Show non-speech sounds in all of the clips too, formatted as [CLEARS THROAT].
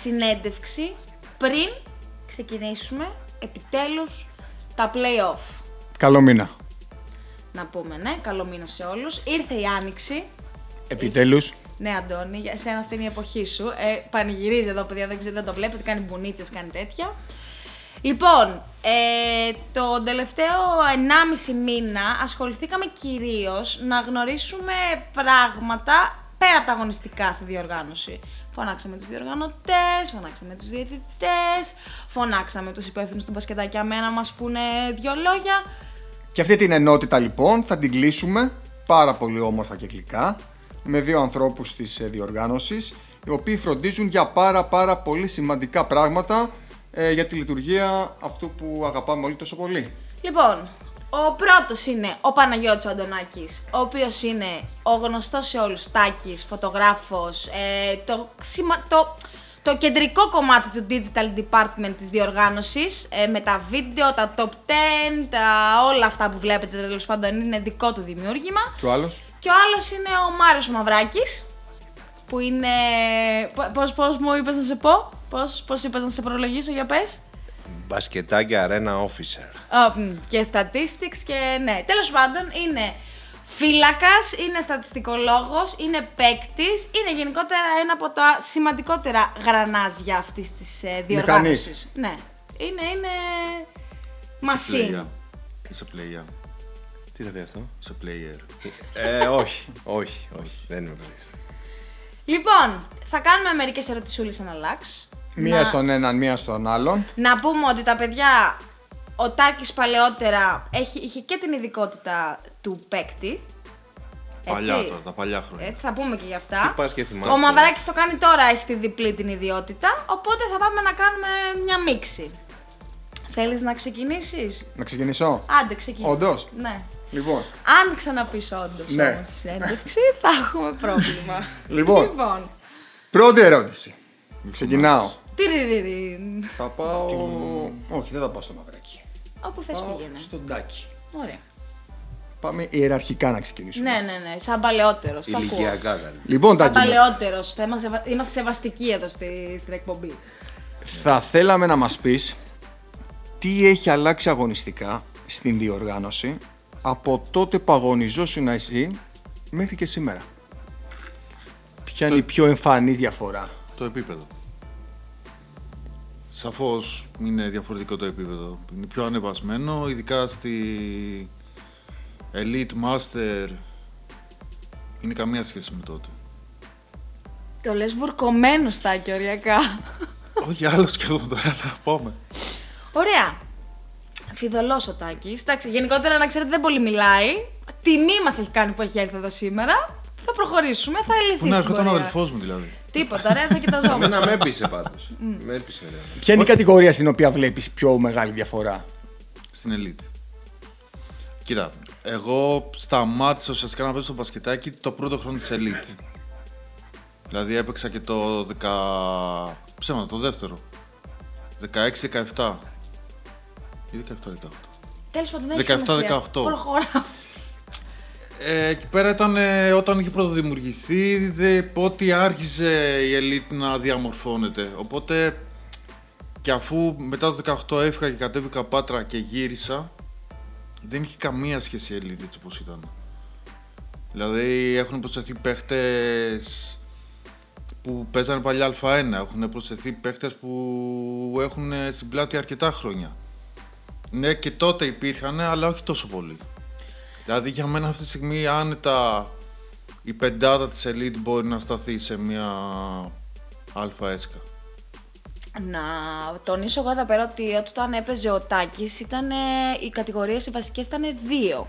συνέντευξη πριν ξεκινήσουμε επιτέλους τα play-off. Καλό μήνα. Να πούμε, ναι, καλό μήνα σε όλους. Ήρθε η Άνοιξη. Επιτέλους. Ναι, Αντώνη, για εσένα αυτή είναι η εποχή σου. Ε, πανηγυρίζει εδώ, παιδιά, δεν, ξέρω, δεν το βλέπετε, κάνει μπουνίτσες, κάνει τέτοια. Λοιπόν, ε, το τελευταίο 1,5 μήνα ασχοληθήκαμε κυρίως να γνωρίσουμε πράγματα πέρα από τα αγωνιστικά στη διοργάνωση. Φωνάξαμε τους διοργανωτές, φωνάξαμε τους διαιτητές, φωνάξαμε τους υπεύθυνους του μπασκετάκια με να μας πούνε δυο λόγια. Και αυτή την ενότητα λοιπόν θα την κλείσουμε πάρα πολύ όμορφα και γλυκά με δύο ανθρώπους της ε, διοργάνωσης οι οποίοι φροντίζουν για πάρα πάρα πολύ σημαντικά πράγματα ε, για τη λειτουργία αυτού που αγαπάμε όλοι τόσο πολύ. Λοιπόν, ο πρώτος είναι ο Παναγιώτης Αντωνάκης, ο οποίος είναι ο γνωστός σε όλους Τάκης, φωτογράφος, ε, το, σημα... το, το κεντρικό κομμάτι του digital department της διοργάνωσης, ε, με τα βίντεο, τα top 10, τα, όλα αυτά που βλέπετε τέλος πάντων είναι δικό του δημιούργημα. Και ο άλλος; Και ο άλλος είναι ο Μάριος Μαυράκης, που είναι... π- Πώς, πώς μου είπες να σε πω, πώς, πώς είπες να σε προλογίσω, για πες. Μπασκετάκια Arena Officer. Α, μ, και statistics και ναι. Τέλος πάντων είναι φύλακας, είναι στατιστικολόγος, είναι παίκτης, είναι γενικότερα ένα από τα σημαντικότερα γρανάζια αυτής της ε, διοργάνωσης. Ναι. Είναι, είναι... Machine. Σε player. Τι θα πει αυτό, σε player. ε, όχι, όχι, όχι. Δεν είμαι καλής. Λοιπόν, θα κάνουμε μερικές ερωτησούλες αναλλάξ. Μία Να- στον έναν, μία στον άλλον. Να πούμε ότι τα παιδιά, ο Τάκης παλαιότερα έχει, είχε και την ειδικότητα του παίκτη. Παλιά Έτσι. τώρα, τα παλιά χρόνια. Έτσι, θα πούμε και γι' αυτά. Τι πας και θυμάσαι Ο τώρα. Μαυράκης το κάνει τώρα, έχει τη διπλή την ιδιότητα. Οπότε θα πάμε να κάνουμε μια μίξη. Θέλεις να ξεκινήσεις; Να ξεκινήσω; Άντε, ξεκινήσει. Όντως; Ναι. Λοιπόν, Αν ξαναπείς όντως Ναι. όμως στη συνέντευξη, θα έχουμε πρόβλημα. Λοιπόν. λοιπόν. πρώτη ερώτηση. Ξεκινάω. Τυριριριν. Θα πάω. Όχι, δεν θα πάω στο μαυράκι. Όπου θες Πάω πήγαινε. στον τάκι. Ωραία. Πάμε ιεραρχικά να ξεκινήσουμε. Ναι, ναι, ναι. Σαν παλαιότερος. Το ακούω. Ηλικιακά δηλαδή. Λοιπόν, Σαν Τάκη, μου, παλαιότερος. Θα Είμαστε, είμαστε σεβαστικοί εδώ στη, στην εκπομπή. θα θέλαμε να μας πεις τι έχει αλλάξει αγωνιστικά στην διοργάνωση από τότε που αγωνιζόσουν εσύ μέχρι και σήμερα. Ποια είναι η πιο εμφανής διαφορά; Το επίπεδο. Σαφώς είναι διαφορετικό το επίπεδο. Είναι πιο ανεβασμένο, ειδικά στη Elite Master είναι καμία σχέση με τότε. Το λες βουρκωμένο στάκι οριακά. Όχι άλλος και εγώ τώρα να πάμε. Ωραία. Φιδωλό ο Τάκης. Εντάξει, γενικότερα να ξέρετε δεν πολύ μιλάει. Τιμή μας έχει κάνει που έχει έρθει εδώ σήμερα. Θα προχωρήσουμε, θα ελυθεί. Πού να στην έρχονταν ο πορεία. αδελφός μου δηλαδή. Τίποτα, ρε, θα κοιταζόμαστε. Εμένα με έπεισε πάντως. με έπεισε, ρε. Ποια είναι η κατηγορία στην οποία βλέπεις πιο μεγάλη διαφορά; στην Elite. Κοίτα, εγώ σταμάτησα ουσιαστικά να παίζω στο μπασκετάκι το πρώτο χρόνο της Elite. Δηλαδή έπαιξα και το 10... ψέματα, το δεύτερο. 16-17. Ή 17-18. Τέλος πάντων, δεν έχει 17-18. Σημασία. Προχωράω. Ε, εκεί πέρα ήταν ε, όταν είχε πρωτοδημιουργηθεί, δε, πότε άρχισε η Elite να διαμορφώνεται. Οπότε και αφού μετά το 18 έφυγα και κατέβηκα Πάτρα και γύρισα, δεν είχε καμία σχέση η Elite έτσι όπως ήταν. Δηλαδή έχουν προσθεθεί παίχτες που παίζανε παλιά Α1, έχουν προσθεθεί παίχτες που έχουν ε, στην πλάτη αρκετά χρόνια. Ναι και τότε υπήρχαν, αλλά όχι τόσο πολύ. Δηλαδή για μένα αυτή τη στιγμή άνετα η πεντάδα της Elite μπορεί να σταθεί σε μια αλφα έσκα. Να τονίσω εγώ εδώ πέρα ότι όταν έπαιζε ο Τάκης ήταν οι κατηγορίες οι βασικές ήταν δύο.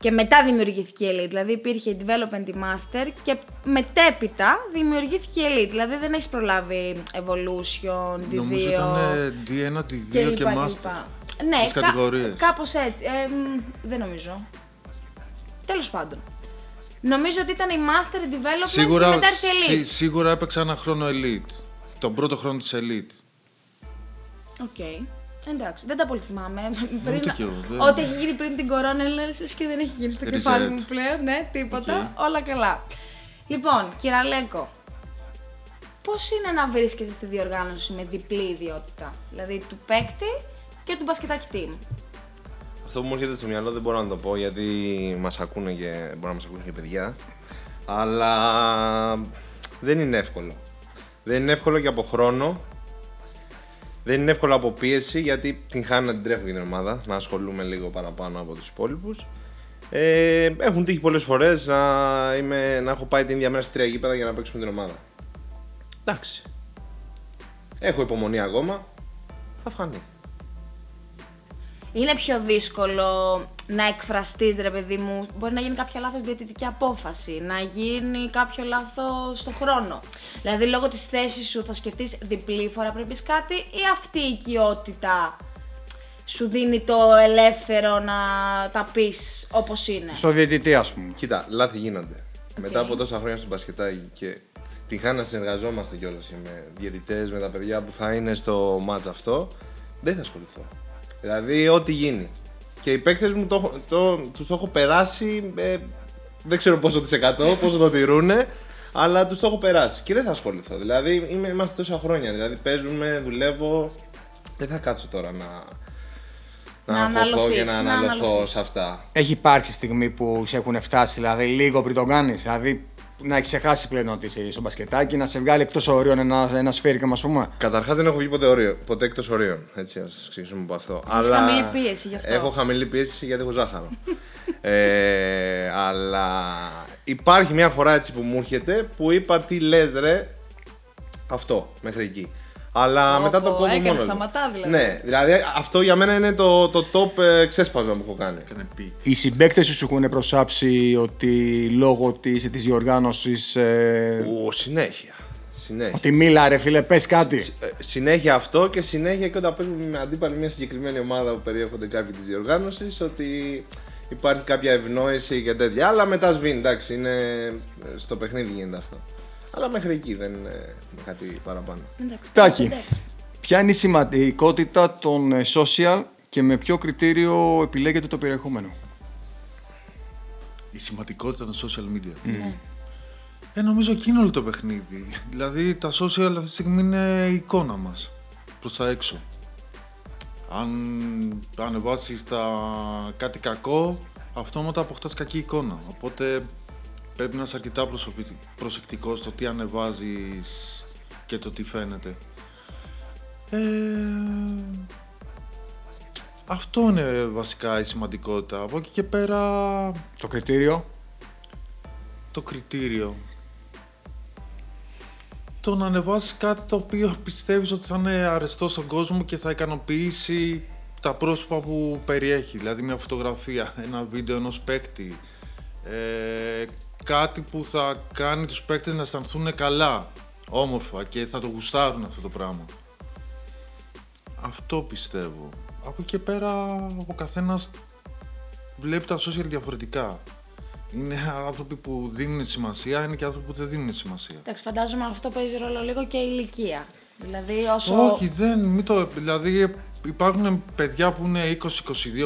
Και μετά δημιουργήθηκε η Elite. Δηλαδή υπήρχε η Development, η Master και μετέπειτα δημιουργήθηκε η Elite. Δηλαδή δεν έχεις προλάβει Evolution, D2. Νομίζω ήταν ε, D1, D2 και, λοιπά Master. Λοιπά. Ναι, Τις κα- κατηγορίες. κάπως έτσι. Ε, μ, δεν νομίζω. Τέλος πάντων. Νομίζω ότι ήταν η Master η Development και Σίγουρα, μετά ήρθε η Elite. σί- σίγουρα έπαιξα ένα χρόνο Elite. Τον πρώτο χρόνο της Elite. Οκ. Εντάξει, δεν τα πολύ θυμάμαι. Πριν... Ούτε κι εγώ, δεν- Ό,τι έχει γίνει πριν την κορώνα, λες και δεν έχει γίνει στο Reset. κεφάλι μου πλέον. Ναι, τίποτα. Όλα καλά. Λοιπόν, Κυραλέκο, πώς είναι να βρίσκεσαι στη διοργάνωση με διπλή ιδιότητα, δηλαδή του παίκτη και του μπασκετάκι team. Αυτό που μου έρχεται στο μυαλό δεν μπορώ να το πω γιατί μας ακούνε και μπορεί να μας ακούνε και παιδιά. Αλλά δεν είναι εύκολο. Δεν είναι εύκολο και από χρόνο. Δεν είναι εύκολο από πίεση γιατί την χάνω να την τρέχω για την ομάδα, να ασχολούμαι λίγο παραπάνω από τους υπόλοιπους. Ε, έχουν τύχει πολλές φορές να, είμαι, να έχω πάει την ίδια μέρα σε τρία γήπεδα για να παίξουμε την ομάδα. Εντάξει. Έχω υπομονή ακόμα. Θα φανεί. Είναι πιο δύσκολο να εκφραστείς ρε παιδί μου, μπορεί να γίνει κάποια λάθος διαιτητική απόφαση, να γίνει κάποιο λάθος στο χρόνο. Δηλαδή λόγω της θέσης σου θα σκεφτείς διπλή φορά πρέπει κάτι ή αυτή η οικειότητα σου δίνει το ελεύθερο να τα πεις όπως είναι; Στο διαιτητή, ας πούμε. Κοίτα, λάθη γίνονται. Μετά από τόσα χρόνια στο μπασκετάκι και την χάνει να συνεργαζόμαστε κιόλας με διαιτητές, με τα παιδιά που θα είναι στο μάτς αυτό, δεν θα ασχοληθώ. Δηλαδή, ό,τι γίνει. Και οι παίκτες μου το, έχω- το, τους το έχω περάσει, ε, δεν ξέρω πόσο τη εκατό, πόσο το τηρούνε, αλλά τους το έχω περάσει και δεν θα ασχοληθώ. Δηλαδή, είμαι, είμαστε τόσα χρόνια. Δηλαδή, παίζουμε, δουλεύω. Δεν θα κάτσω τώρα να. Να Να, αγχωθώ και αναλωθείς, να να αναλωθώ αναλωθείς. σε αυτά. Έχει υπάρξει στιγμή που σε έχουν φτάσει, δηλαδή λίγο πριν το κάνεις. Δηλαδή να έχει ξεχάσει πλέον ότι είσαι στο μπασκετάκι, να σε βγάλει εκτός ορίων ένα, ένα σφαίρικο, ας πούμε. Καταρχάς δεν έχω βγει ποτέ, όριο, ποτέ εκτός ορίων. Έτσι, ας ξεκινήσουμε από αυτό. Έχεις χαμηλή πίεση γι' αυτό. Έχω χαμηλή πίεση γιατί έχω ζάχαρο. ε, αλλά υπάρχει μια φορά έτσι που μου έρχεται που είπα τι λες, ρε. Αυτό μέχρι εκεί. Αλλά Πω, μετά το πω, κόβω έκανες μόνο. του. σταματά, δηλαδή. Ναι, δηλαδή αυτό για μένα είναι το, το top ε, ξέσπασμα που έχω κάνει. Έκανε peak. Οι συμπαίκτες σου σου έχουν προσάψει ότι λόγω της της διοργάνωσης. Ε, Ου, συνέχεια. Συνέχεια. ότι μίλα ρε φίλε, πες κάτι. Ε, συνέχεια αυτό και συνέχεια και όταν παίζουμε με αντίπαλη μια συγκεκριμένη ομάδα που περιέχονται κάποιοι της διοργάνωσης, ότι υπάρχει κάποια ευνόηση και τέτοια. Αλλά μετά σβήνει, εντάξει, είναι στο παιχνίδι γίνεται αυτό. Αλλά μέχρι εκεί δεν είναι κάτι παραπάνω. Εντάξει, Τάκη, εντάξει. ποια είναι η σημαντικότητα των ε, social και με ποιο κριτήριο επιλέγετε το περιεχόμενο; Η σημαντικότητα των social media. Ναι. Ε, νομίζω εκεί είναι όλο το παιχνίδι. Δηλαδή τα social αυτή τη στιγμή είναι η εικόνα μας προς τα έξω. Αν ανεβάσεις τα κάτι κακό, αυτόματα αποκτάς κακή εικόνα. Οπότε πρέπει να είσαι αρκετά προσωπι- προσεκτικός στο τι ανεβάζεις και το τι φαίνεται. Ε, αυτό είναι βασικά η σημαντικότητα. Από εκεί και πέρα Το κριτήριο; το κριτήριο. Το να ανεβάσεις κάτι το οποίο πιστεύεις ότι θα είναι αρεστό στον κόσμο και θα ικανοποιήσει τα πρόσωπα που περιέχει. Δηλαδή μια φωτογραφία, ένα βίντεο ενός παίκτη. Ε, κάτι που θα κάνει τους παίκτες να αισθανθούν καλά, όμορφα και θα το γουστάρουν αυτό το πράγμα. Αυτό πιστεύω. Από εκεί και πέρα ο καθένας βλέπει τα social διαφορετικά. Είναι άνθρωποι που δίνουν σημασία, είναι και άνθρωποι που δεν δίνουν σημασία. Εντάξει, φαντάζομαι αυτό παίζει ρόλο λίγο και η ηλικία. Δηλαδή όσο. Όχι, δεν, μην το, δηλαδή υπάρχουν παιδιά που είναι 20-22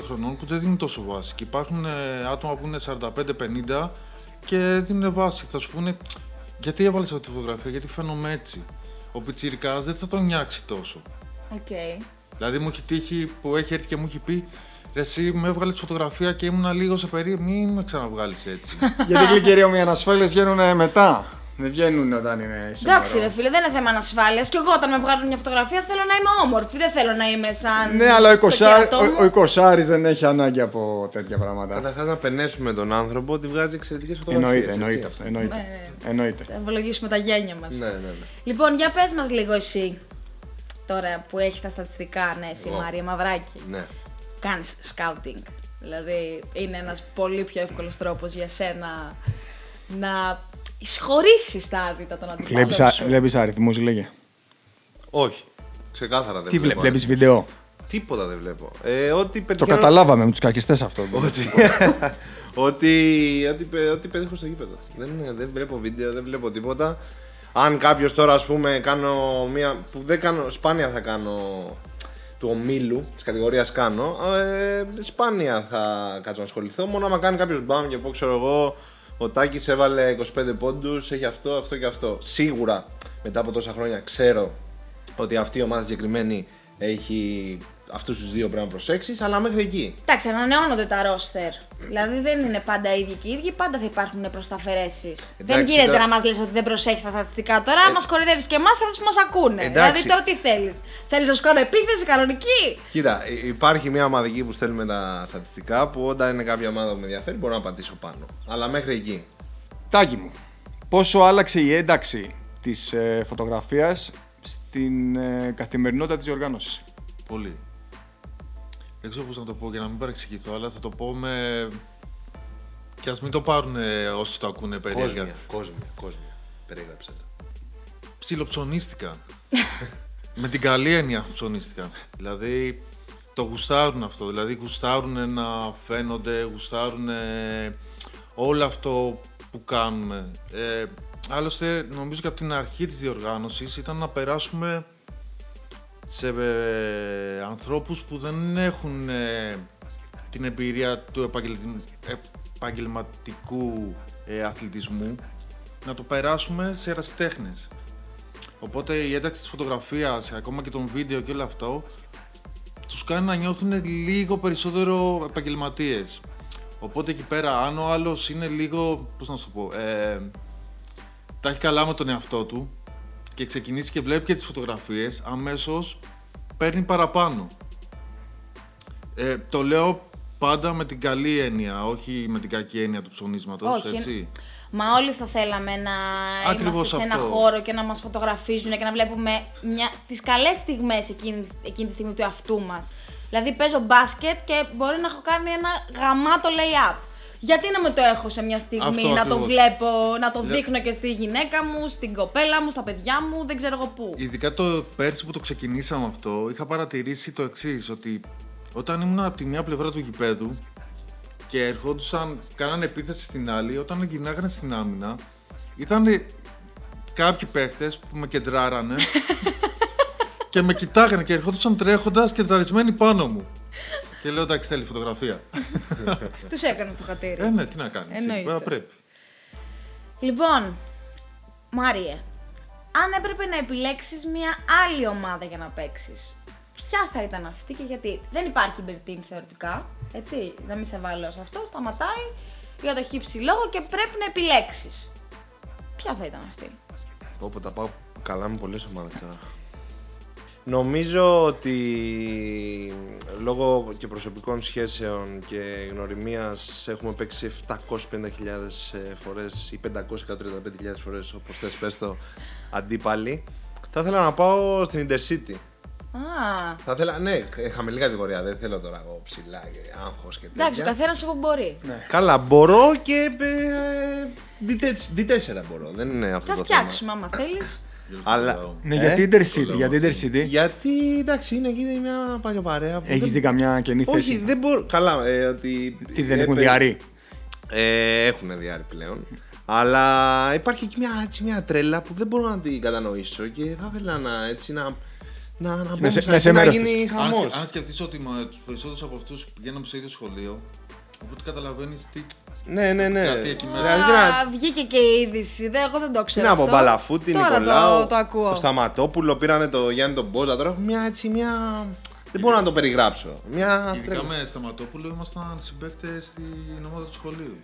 χρονών που δεν δίνουν τόσο βάση και υπάρχουν ε, άτομα που είναι 45-50 και δίνουν βάση. Θα σου πούνε γιατί έβαλες αυτή τη φωτογραφία, γιατί φαίνομαι έτσι. Ο πιτσιρικάς δεν θα τον νοιάξει τόσο. Οκ. Δηλαδή μου έχει τύχει που έχει έρθει και μου έχει πει «Ρε εσύ με έβγαλες τη φωτογραφία και ήμουνα λίγο σε περίεργο, μην με ξαναβγάλεις έτσι. [LAUGHS] Γιατί γλυκερία με ανασφάλεια βγαίνουν μετά. Δεν βγαίνουν όταν είναι σοβαρό. Εντάξει, ρε φίλε, δεν είναι θέμα ανασφάλειας. Και εγώ όταν με βγάζουν μια φωτογραφία θέλω να είμαι όμορφη. Δεν θέλω να είμαι σαν. Ναι, αλλά ο, το Εικοσάρ, κερατό μου. ο, ο Εικοσάρης δεν έχει ανάγκη από τέτοια πράγματα. Καταρχάς να πενέσουμε τον άνθρωπο ότι βγάζει εξαιρετικές φωτογραφίες. Εννοείται, εννοείται αυτό. Εννοείται. Ναι, εννοείται. Θα ευλογήσουμε τα γένια μας. Ναι, ναι, ναι. Λοιπόν, για πες μας λίγο εσύ. Τώρα που έχεις τα στατιστικά, ναι, εσύ Εγώ. Μαρία Μαυράκη. ναι. Κάνεις scouting. Δηλαδή, είναι ένας πολύ πιο εύκολος τρόπος για σένα να εισχωρήσεις τα άδυτα των αντιπάλων Βλέπεις, α- σου. βλέπεις αριθμούς, λέγε. Όχι. Ξεκάθαρα δεν Τι βλέπω. βλέ, βλέπεις βίντεο; Τίποτα δεν βλέπω. Ε, ό,τι Το πετυχαίνω- καταλάβαμε με τους κακιστές αυτό. [LAUGHS] Ότι, ότι, ότι, πε- ότι πετύχω στο γήπεδο. Δεν, δεν βλέπω βίντεο, δεν βλέπω τίποτα. Αν κάποιος τώρα, ας πούμε, κάνω μία. που δεν κάνω, σπάνια θα κάνω του ομίλου, της κατηγορίας κάνω, ε, σπάνια θα κάτσω να ασχοληθώ. Μόνο άμα κάνει κάποιος μπαμ και πω, ξέρω εγώ, Ο Τάκης έβαλε 25 πόντους, έχει αυτό, αυτό και αυτό. Σίγουρα μετά από τόσα χρόνια ξέρω ότι αυτή η ομάδα συγκεκριμένη έχει αυτούς τους δύο πρέπει να προσέξεις, αλλά μέχρι εκεί. Εντάξει, ανανεώνονται τα ρόστερ. Δηλαδή δεν είναι πάντα οι ίδιοι και οι ίδιοι, πάντα θα υπάρχουν προσταφαιρέσει. Δεν Εντάξει, γίνεται τώρα- να μας λες ότι δεν προσέχεις τα στατιστικά. Τώρα Ε, μα κοροϊδεύει και εμάς και αυτού που μας ακούνε. εντάξει. Δηλαδή τώρα τι θέλεις; Θέλεις να σου κάνω επίθεση κανονική; Κοίτα, υ- υπάρχει μια ομαδική που στέλνουμε τα στατιστικά που όταν είναι κάποια ομάδα που με ενδιαφέρει μπορώ να πατήσω πάνω. Αλλά μέχρι εκεί. Τάκη μου, πόσο άλλαξε η ένταξη της ε, φωτογραφίας στην ε, καθημερινότητα της διοργάνωσης; Πολύ. Δεν ξέρω πώς να το πω για να μην παρεξηγηθώ, αλλά θα το πω με... Και ας μην το πάρουν όσοι το ακούνε περίεργα. Κόσμια, κόσμια, κόσμια. Περίγραψε το. Ψιλοψωνίστηκα. [LAUGHS] με την καλή έννοια ψωνίστηκα. Δηλαδή το γουστάρουν αυτό. Δηλαδή γουστάρουν να φαίνονται, γουστάρουν όλο αυτό που κάνουμε. Ε, άλλωστε νομίζω και από την αρχή της διοργάνωσης ήταν να περάσουμε σε ε, ανθρώπους που δεν έχουν ε, την εμπειρία του επαγγελματι- επαγγελματικού ε, αθλητισμού να το περάσουμε σε ερασιτέχνες. Οπότε η ένταξη της φωτογραφίας, ακόμα και των βίντεο και όλο αυτό, τους κάνει να νιώθουν λίγο περισσότερο επαγγελματίες. Οπότε εκεί πέρα, αν ο άλλος είναι λίγο, πώς να σου το πω, ε, τα έχει καλά με τον εαυτό του και ξεκινήσει και βλέπει και τις φωτογραφίες, αμέσως παίρνει παραπάνω. Ε, το λέω πάντα με την καλή έννοια, όχι με την κακή έννοια του ψωνίσματος, Όχι. έτσι. Μα όλοι θα θέλαμε να Ακριβώς είμαστε σε ένα αυτό. χώρο και να μας φωτογραφίζουν και να βλέπουμε μια, τις καλές στιγμές εκείνη, εκείνη τη στιγμή του εαυτού μας. Δηλαδή παίζω μπάσκετ και μπορεί να έχω κάνει ένα γαμάτο lay-up. Γιατί να με το έχω σε μια στιγμή, Αυτό να το ακριβώς. βλέπω, να το Λε- δείχνω και στη γυναίκα μου, στην κοπέλα μου, στα παιδιά μου, δεν ξέρω εγώ πού. Ειδικά το πέρσι που το ξεκινήσαμε αυτό, είχα παρατηρήσει το εξής, ότι όταν ήμουν από τη μια πλευρά του γηπέδου και ερχόντουσαν, κάνανε επίθεση στην άλλη, όταν γυρνάγανε στην άμυνα, ήταν κάποιοι παίχτες που με κεντράρανε [LAUGHS] και με κοιτάγανε και ερχόντουσαν τρέχοντας κεντραρισμένοι πάνω μου. Και λέω εντάξει θέλει φωτογραφία. [LAUGHS] Τους έκανα στο χατήρι. ε, ναι, τι να κάνεις. Εννοείται. Βέβαια πρέπει. Λοιπόν, Μάριε, αν έπρεπε να επιλέξεις μια άλλη ομάδα για να παίξεις, ποια θα ήταν αυτή και γιατί; Δεν υπάρχει Bertin θεωρητικά, έτσι, να μην σε βάλω σε αυτό, σταματάει για το χύψη λόγο και πρέπει να επιλέξεις. Ποια θα ήταν αυτή; Όπου τα πάω καλά με πολλές ομάδες τώρα. Νομίζω ότι λόγω και προσωπικών σχέσεων και γνωριμίας έχουμε παίξει 750.000 φορές ή 535.000 φορές, όπως θες πες το, αντίπαλοι. Θα ήθελα να πάω στην Intercity. Α, Θα ήθελα, ναι, ε, χαμηλή κατηγορία, δεν θέλω τώρα εγώ ψηλά και άγχος και τέτοια. εντάξει, ο καθένας όπου μπορεί. Καλά, μπορώ και ε, D4 D4 μπορώ, δεν είναι αυτό Θα το φτιάξουμε άμα θέλεις. [CLEARS THROAT] Αλλά- Ναι, Ε, γιατί το Intercity, λέω γιατί αυτό. Intercity. Γιατί εντάξει, είναι εκεί μια παλιοπαρέα. που Έχεις δεν- δει καμιά καινή Όχι, θέση; δεν μπορώ. Καλά, ε, ότι. Τι δεν έχουν έπαι- διαρρή. Ε, έχουν διάρρη πλέον. Αλλά υπάρχει εκεί μια, έτσι, μια τρέλα που δεν μπορώ να την κατανοήσω και θα ήθελα να, έτσι, να, να, να, μπω σε- μέσα με εκεί, σε να μέρος γίνει της. Αν, χαμός. σκε- αν σκεφτείς ότι με τους περισσότερους από αυτούς πηγαίναμε στο ίδιο σχολείο, οπότε καταλαβαίνεις τι Ναι, ναι, ναι. Κάτι εκεί μέσα. Δηλαδή, τι να- Α, βγήκε και η είδηση, δε, εγώ δεν το Τι ξέρω να πω, αυτό. Μπαλαφούτη, Τώρα Νικολάου, το, το ακούω. το Σταματόπουλο, πήρανε το Γιάννη τον Μπόζα, τώρα έχουν μια έτσι, μια... Δεν μπορώ να το περιγράψω. Μια Ειδικά τρέλα. με Σταματόπουλο ήμασταν συμπαίκτε στην ομάδα του σχολείου.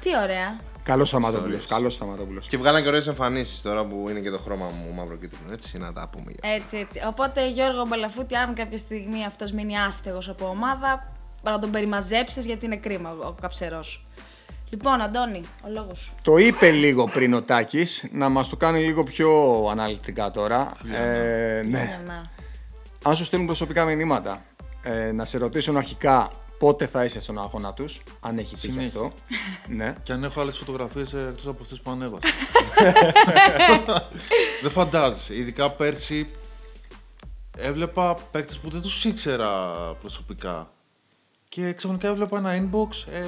Τι ωραία. Καλός Σταματόπουλος. Ιστορίες. Καλός Σταματόπουλος. Και βγάλαν και ωραίες εμφανίσεις τώρα που είναι και το χρώμα μου μαύρο κίτρινο. Έτσι, να τα πούμε. για- Έτσι, έτσι. Οπότε, Γιώργο Μπαλαφούτη, αν κάποια στιγμή αυτός μείνει άστεγος από ομάδα, να τον περιμαζέψεις γιατί είναι κρίμα ο, ο καψερός. Λοιπόν, Αντώνη, ο λόγος σου. Το είπε λίγο πριν ο Τάκης, να μας το κάνει λίγο πιο αναλυτικά τώρα. Ε, ναι. Για να. Αν σου στέλνουν προσωπικά μηνύματα, ε, να σε ρωτήσουν αρχικά πότε θα είσαι στον αγώνα τους, αν έχει τύχει Συνέχεια. αυτό. ναι. Και αν έχω άλλες φωτογραφίες εκτός από αυτές που ανέβασα. [LAUGHS] δεν φαντάζεσαι. Ειδικά πέρσι έβλεπα παίκτες που δεν τους ήξερα προσωπικά. Και ξαφνικά έβλεπα ένα inbox. Ε,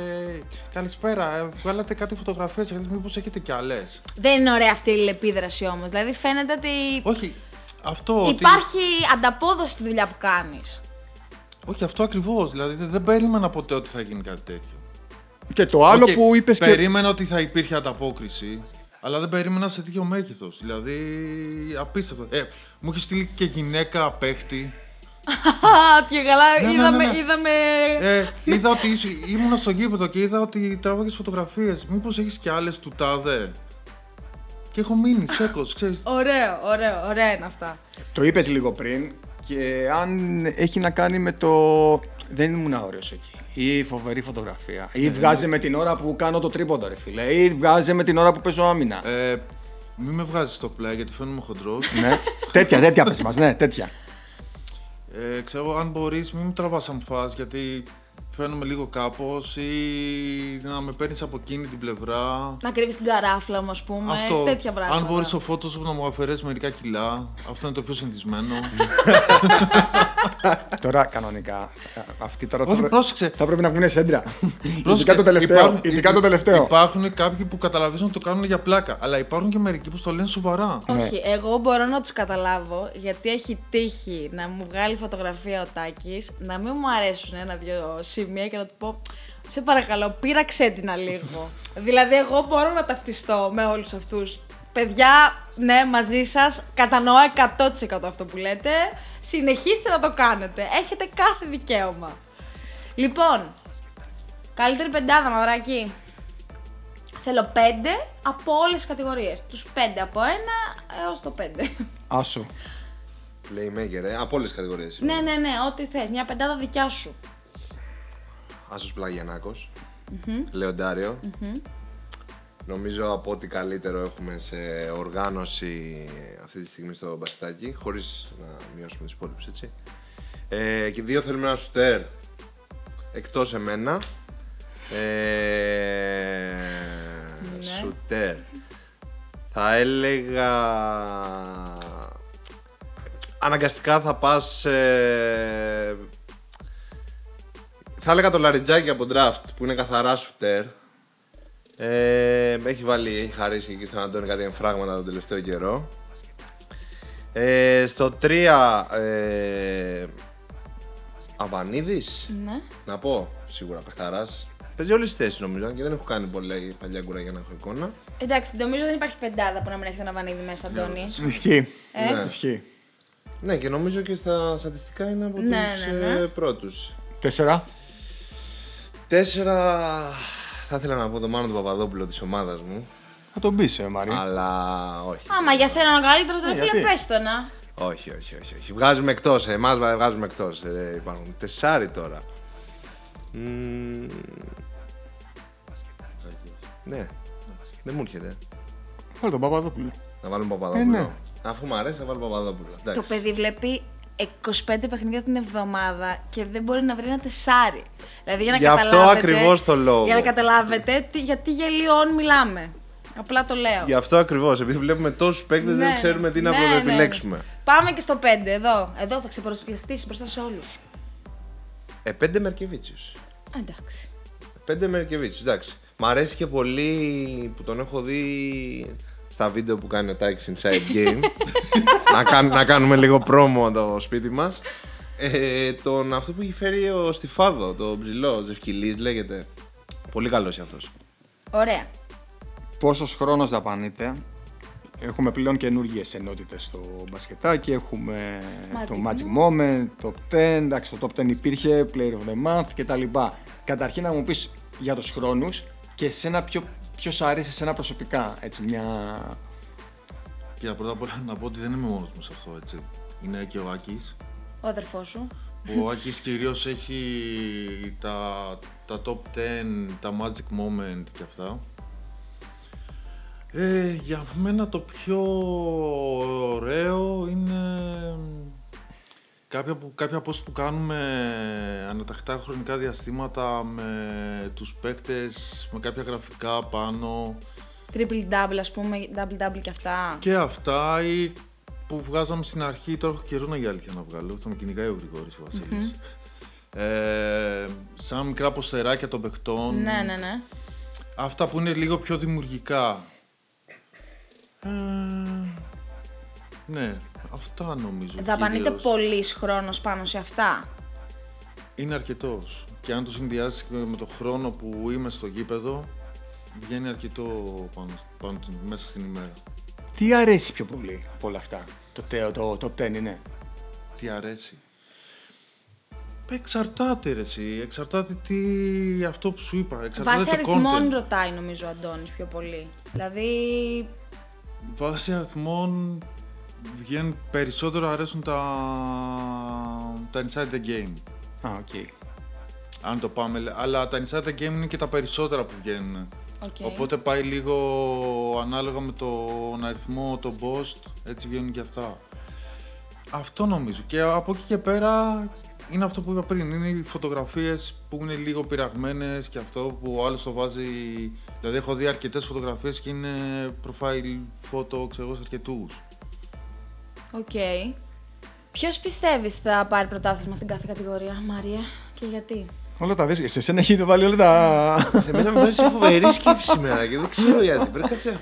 καλησπέρα, ε, βγάλατε κάτι φωτογραφίες. Μήπως έχετε κι άλλες; Δεν είναι ωραία αυτή η λεπίδραση όμως. Δηλαδή, φαίνεται ότι Όχι, αυτό. ότι- υπάρχει ανταπόδοση στη δουλειά που κάνεις. Όχι, αυτό ακριβώς. Δηλαδή δεν, δεν περίμενα ποτέ ότι θα γίνει κάτι τέτοιο. Και το άλλο Οκ, που είπες και. Περίμενα ότι θα υπήρχε ανταπόκριση, αλλά δεν περίμενα σε τέτοιο μέγεθος. Δηλαδή, απίστευτο. Ε, μου έχει στείλει και γυναίκα παίκτη. [LAUGHS] Α, και καλά, Ναι, ναι, είδαμε, ναι, ναι. είδαμε... Ε, είδα ότι είσαι, ήμουνα στο γήπεδο και είδα ότι τράβαγες φωτογραφίες. Μήπως έχεις και άλλες του τάδε; Και έχω μείνει [LAUGHS] σέκος, ξέρεις. Ωραίο, ωραίο, ωραία είναι αυτά. Το είπες λίγο πριν και αν έχει να κάνει με το. Δεν ήμουν ωραίο εκεί. Ή φοβερή φωτογραφία. Ή βγάζει με την ώρα που κάνω το τρίποντα, ρε φίλε. Ή βγάζει με την ώρα που παίζω άμυνα. Ε, μην με βγάζεις στο πλάι γιατί φαίνομαι χοντρός. ναι. τέτοια, τέτοια πες μας, ναι, τέτοια. Ε, ξέρω, αν μπορείς μην με τραβάς αμφάς γιατί φαίνομαι λίγο κάπως ή να με παίρνεις από εκείνη την πλευρά. Να κρύβεις την καράφλα μου, ας πούμε. Αυτό, Τέτοια πράγματα. αν μπορείς στο Photoshop να μου αφαιρέσεις μερικά κιλά, αυτό είναι το πιο συνηθισμένο. [LAUGHS] τώρα κανονικά. ε, Αυτή τώρα θα, Όχι, πρέ- πρόσεξε. θα πρέπει να βγουν σέντρα. ειδικά Πρόσεξε, το τελευταίο. υπάρχουν- ειδικά το τελευταίο. Υπάρχουν κάποιοι που καταλαβαίνουν ότι το κάνουν για πλάκα, αλλά υπάρχουν και μερικοί που το λένε σοβαρά. Όχι, εγώ μπορώ να τους καταλάβω γιατί έχει τύχει να μου βγάλει φωτογραφία ο Τάκης, να μην μου αρέσουν ένα-δυο σημεία και να του πω Σε παρακαλώ, πείραξέ την λίγο. δηλαδή, εγώ μπορώ να ταυτιστώ με όλους αυτούς. Παιδιά, ναι, μαζί σας, κατανοώ 100% αυτό που λέτε. Συνεχίστε να το κάνετε. Έχετε κάθε δικαίωμα. Λοιπόν, καλύτερη πεντάδα, μαυράκι. Θέλω πέντε από όλες τις κατηγορίες. Τους πέντε από ένα έως το πέντε. Άσο. Playmaker, ε, από όλες τις κατηγορίες. ναι, ναι, ναι, ό,τι θες. Μια πεντάδα δικιά σου. Άσος Πλαγιανάκος, Λεοντάριο. Νομίζω από ό,τι καλύτερο έχουμε σε οργάνωση αυτή τη στιγμή στο μπασκετάκι, χωρίς να μειώσουμε τις υπόλοιπες, έτσι. Ε, και δύο θέλουμε ένα σουτέρ εκτός εμένα. Ε, Ναι. Σουτέρ. Θα έλεγα... Αναγκαστικά θα πας... ε, θα έλεγα το Λαριτζάκι από draft που είναι καθαρά σουτέρ. Ε, έχει βάλει, έχει χαρίσει εκεί στον Αντώνη κάτι εμφράγματα τον τελευταίο καιρό. Ε, στο 3 ε, Αβανίδης, Ναι. να πω σίγουρα παιχταράς. Παίζει όλες τις θέσεις νομίζω και δεν έχω κάνει πολύ παλιά γκούρα για να έχω εικόνα. Εντάξει, νομίζω δεν υπάρχει πεντάδα που να μην έχει τον Αβανίδη μέσα, Αντώνη. Ισχύει. Ε. Ναι. Ισχύει. Ναι και νομίζω και στα στατιστικά είναι από Ναι, τους ναι, ναι. ε, πρώτους. Τέσσερα. Τέσσερα θα ήθελα να πω το Μάνο του Παπαδόπουλο της ομάδας μου, Θα τον πεις, ε, Μαρή. αλλά όχι. Άμα για σένα είναι ο καλύτερο, Ε, δεν φίλε, γιατί; πες το να. Όχι, όχι, όχι, όχι. Βγάζουμε εκτός. Εμάς βγάζουμε εκτός. Ε, υπάρχουν τεσσάρι τώρα. Μμμ. Ναι. Δεν μου έρχεται. Βάλε τον Παπαδόπουλο. Να βάλουμε Παπαδόπουλο. Ε, ναι. Αφού μου αρέσει, θα βάλω Παπαδόπουλο. Το Εντάξει. παιδί βλέπει 25 παιχνίδια την εβδομάδα και δεν μπορεί να βρει ένα τεσάρι. Δηλαδή για να Γι' αυτό καταλάβετε. ακριβώς το λόγο. Για να καταλάβετε τι, για τι γελιών μιλάμε. Απλά το λέω. Γι' αυτό ακριβώς. Επειδή βλέπουμε τόσους παίκτες, δεν ξέρουμε τι να ναι, ναι, ναι. επιλέξουμε. Πάμε και στο 5, εδώ. Εδώ θα ξεπροσκληστείς μπροστά σε όλους. Ε, πέντε Μερκεβίτσιου. Εντάξει. Πέντε Μερκεβίτσιου, εντάξει. Μ' αρέσει και πολύ που τον έχω δει στα βίντεο που κάνει ο Τάκης Inside Game. [LAUGHS] να, κάν- να κάνουμε λίγο πρόμο το σπίτι μας. Ε, τον αυτό που έχει φέρει ο Στιφάδο, το ψηλό, Ζευκυλής λέγεται. Πολύ καλός αυτός. Ωραία. Πόσος χρόνος δαπανείτε. Έχουμε πλέον καινούργιες ενότητες στο μπασκετάκι. Έχουμε Magic το Magic Moment, Top 10. Εντάξει, το Top 10 υπήρχε, Player of the Month κτλ. Καταρχήν να μου πεις για τους χρόνους και εσένα ποιο, ποιος σ' αρέσει εσένα προσωπικά. Έτσι, μια. Και πρώτα απ' όλα να πω ότι δεν είμαι μόνος μου σε αυτό, έτσι. Είναι και ο Άκης. Ο αδερφός σου. που ο Άκης κυρίως έχει τα, τα top 10, τα magic moment και αυτά. Ε, για μένα το πιο ωραίο είναι κάποια, που, κάποια post που κάνουμε ανατακτά χρονικά διαστήματα με τους παίκτες, με κάποια γραφικά πάνω Triple double, ας πούμε, double double και αυτά. και αυτά ή που βγάζαμε στην αρχή, τώρα έχω καιρό να για αλήθεια να βγάλω, θα με κυνηγάει ο Γρηγόρης ο βασιλης Ε, σαν μικρά ποστεράκια των παιχτών. Ναι, ναι, ναι. Αυτά που είναι λίγο πιο δημιουργικά. Ε, ναι, αυτά νομίζω. Δαπανείται κυρίως. πολύς χρόνος πάνω σε αυτά. Είναι αρκετός. και αν το συνδυάσει με το χρόνο που είμαι στο γήπεδο, βγαίνει αρκετό πάνω, πάνω, μέσα στην ημέρα. Τι αρέσει πιο πολύ από όλα αυτά; Το, τε- το top 10 είναι. Τι αρέσει; Εξαρτάται ρε εσύ, εξαρτάται τι αυτό που σου είπα, εξαρτάται Βάσει το αριθμών content. ρωτάει νομίζω ο Αντώνης πιο πολύ. Δηλαδή, Βάσει αριθμών βγαίνουν περισσότερο αρέσουν τα, τα inside the game. Α, οκ. Αν το πάμε, λέ- αλλά τα inside the game είναι και τα περισσότερα που βγαίνουν. οκ. Οπότε πάει λίγο ανάλογα με τον αριθμό, το post, έτσι βγαίνουν και αυτά. Αυτό νομίζω. Και από εκεί και πέρα είναι αυτό που είπα πριν. Είναι οι φωτογραφίες που είναι λίγο πειραγμένες και αυτό που ο άλλος το βάζει. Δηλαδή έχω δει αρκετές φωτογραφίες και είναι profile photo, ξέρω εγώ, σε αρκετούς. Οκ. Ποιος πιστεύεις θα πάρει πρωτάθλημα στην κάθε κατηγορία, Μάρια, και γιατί; Όλα τα δεις. Σε σένα έχεις βάλει όλα τα. Σε μένα με βάζεις φοβερή σκέψη σήμερα και δεν ξέρω γιατί. Πρέπει κάτσε.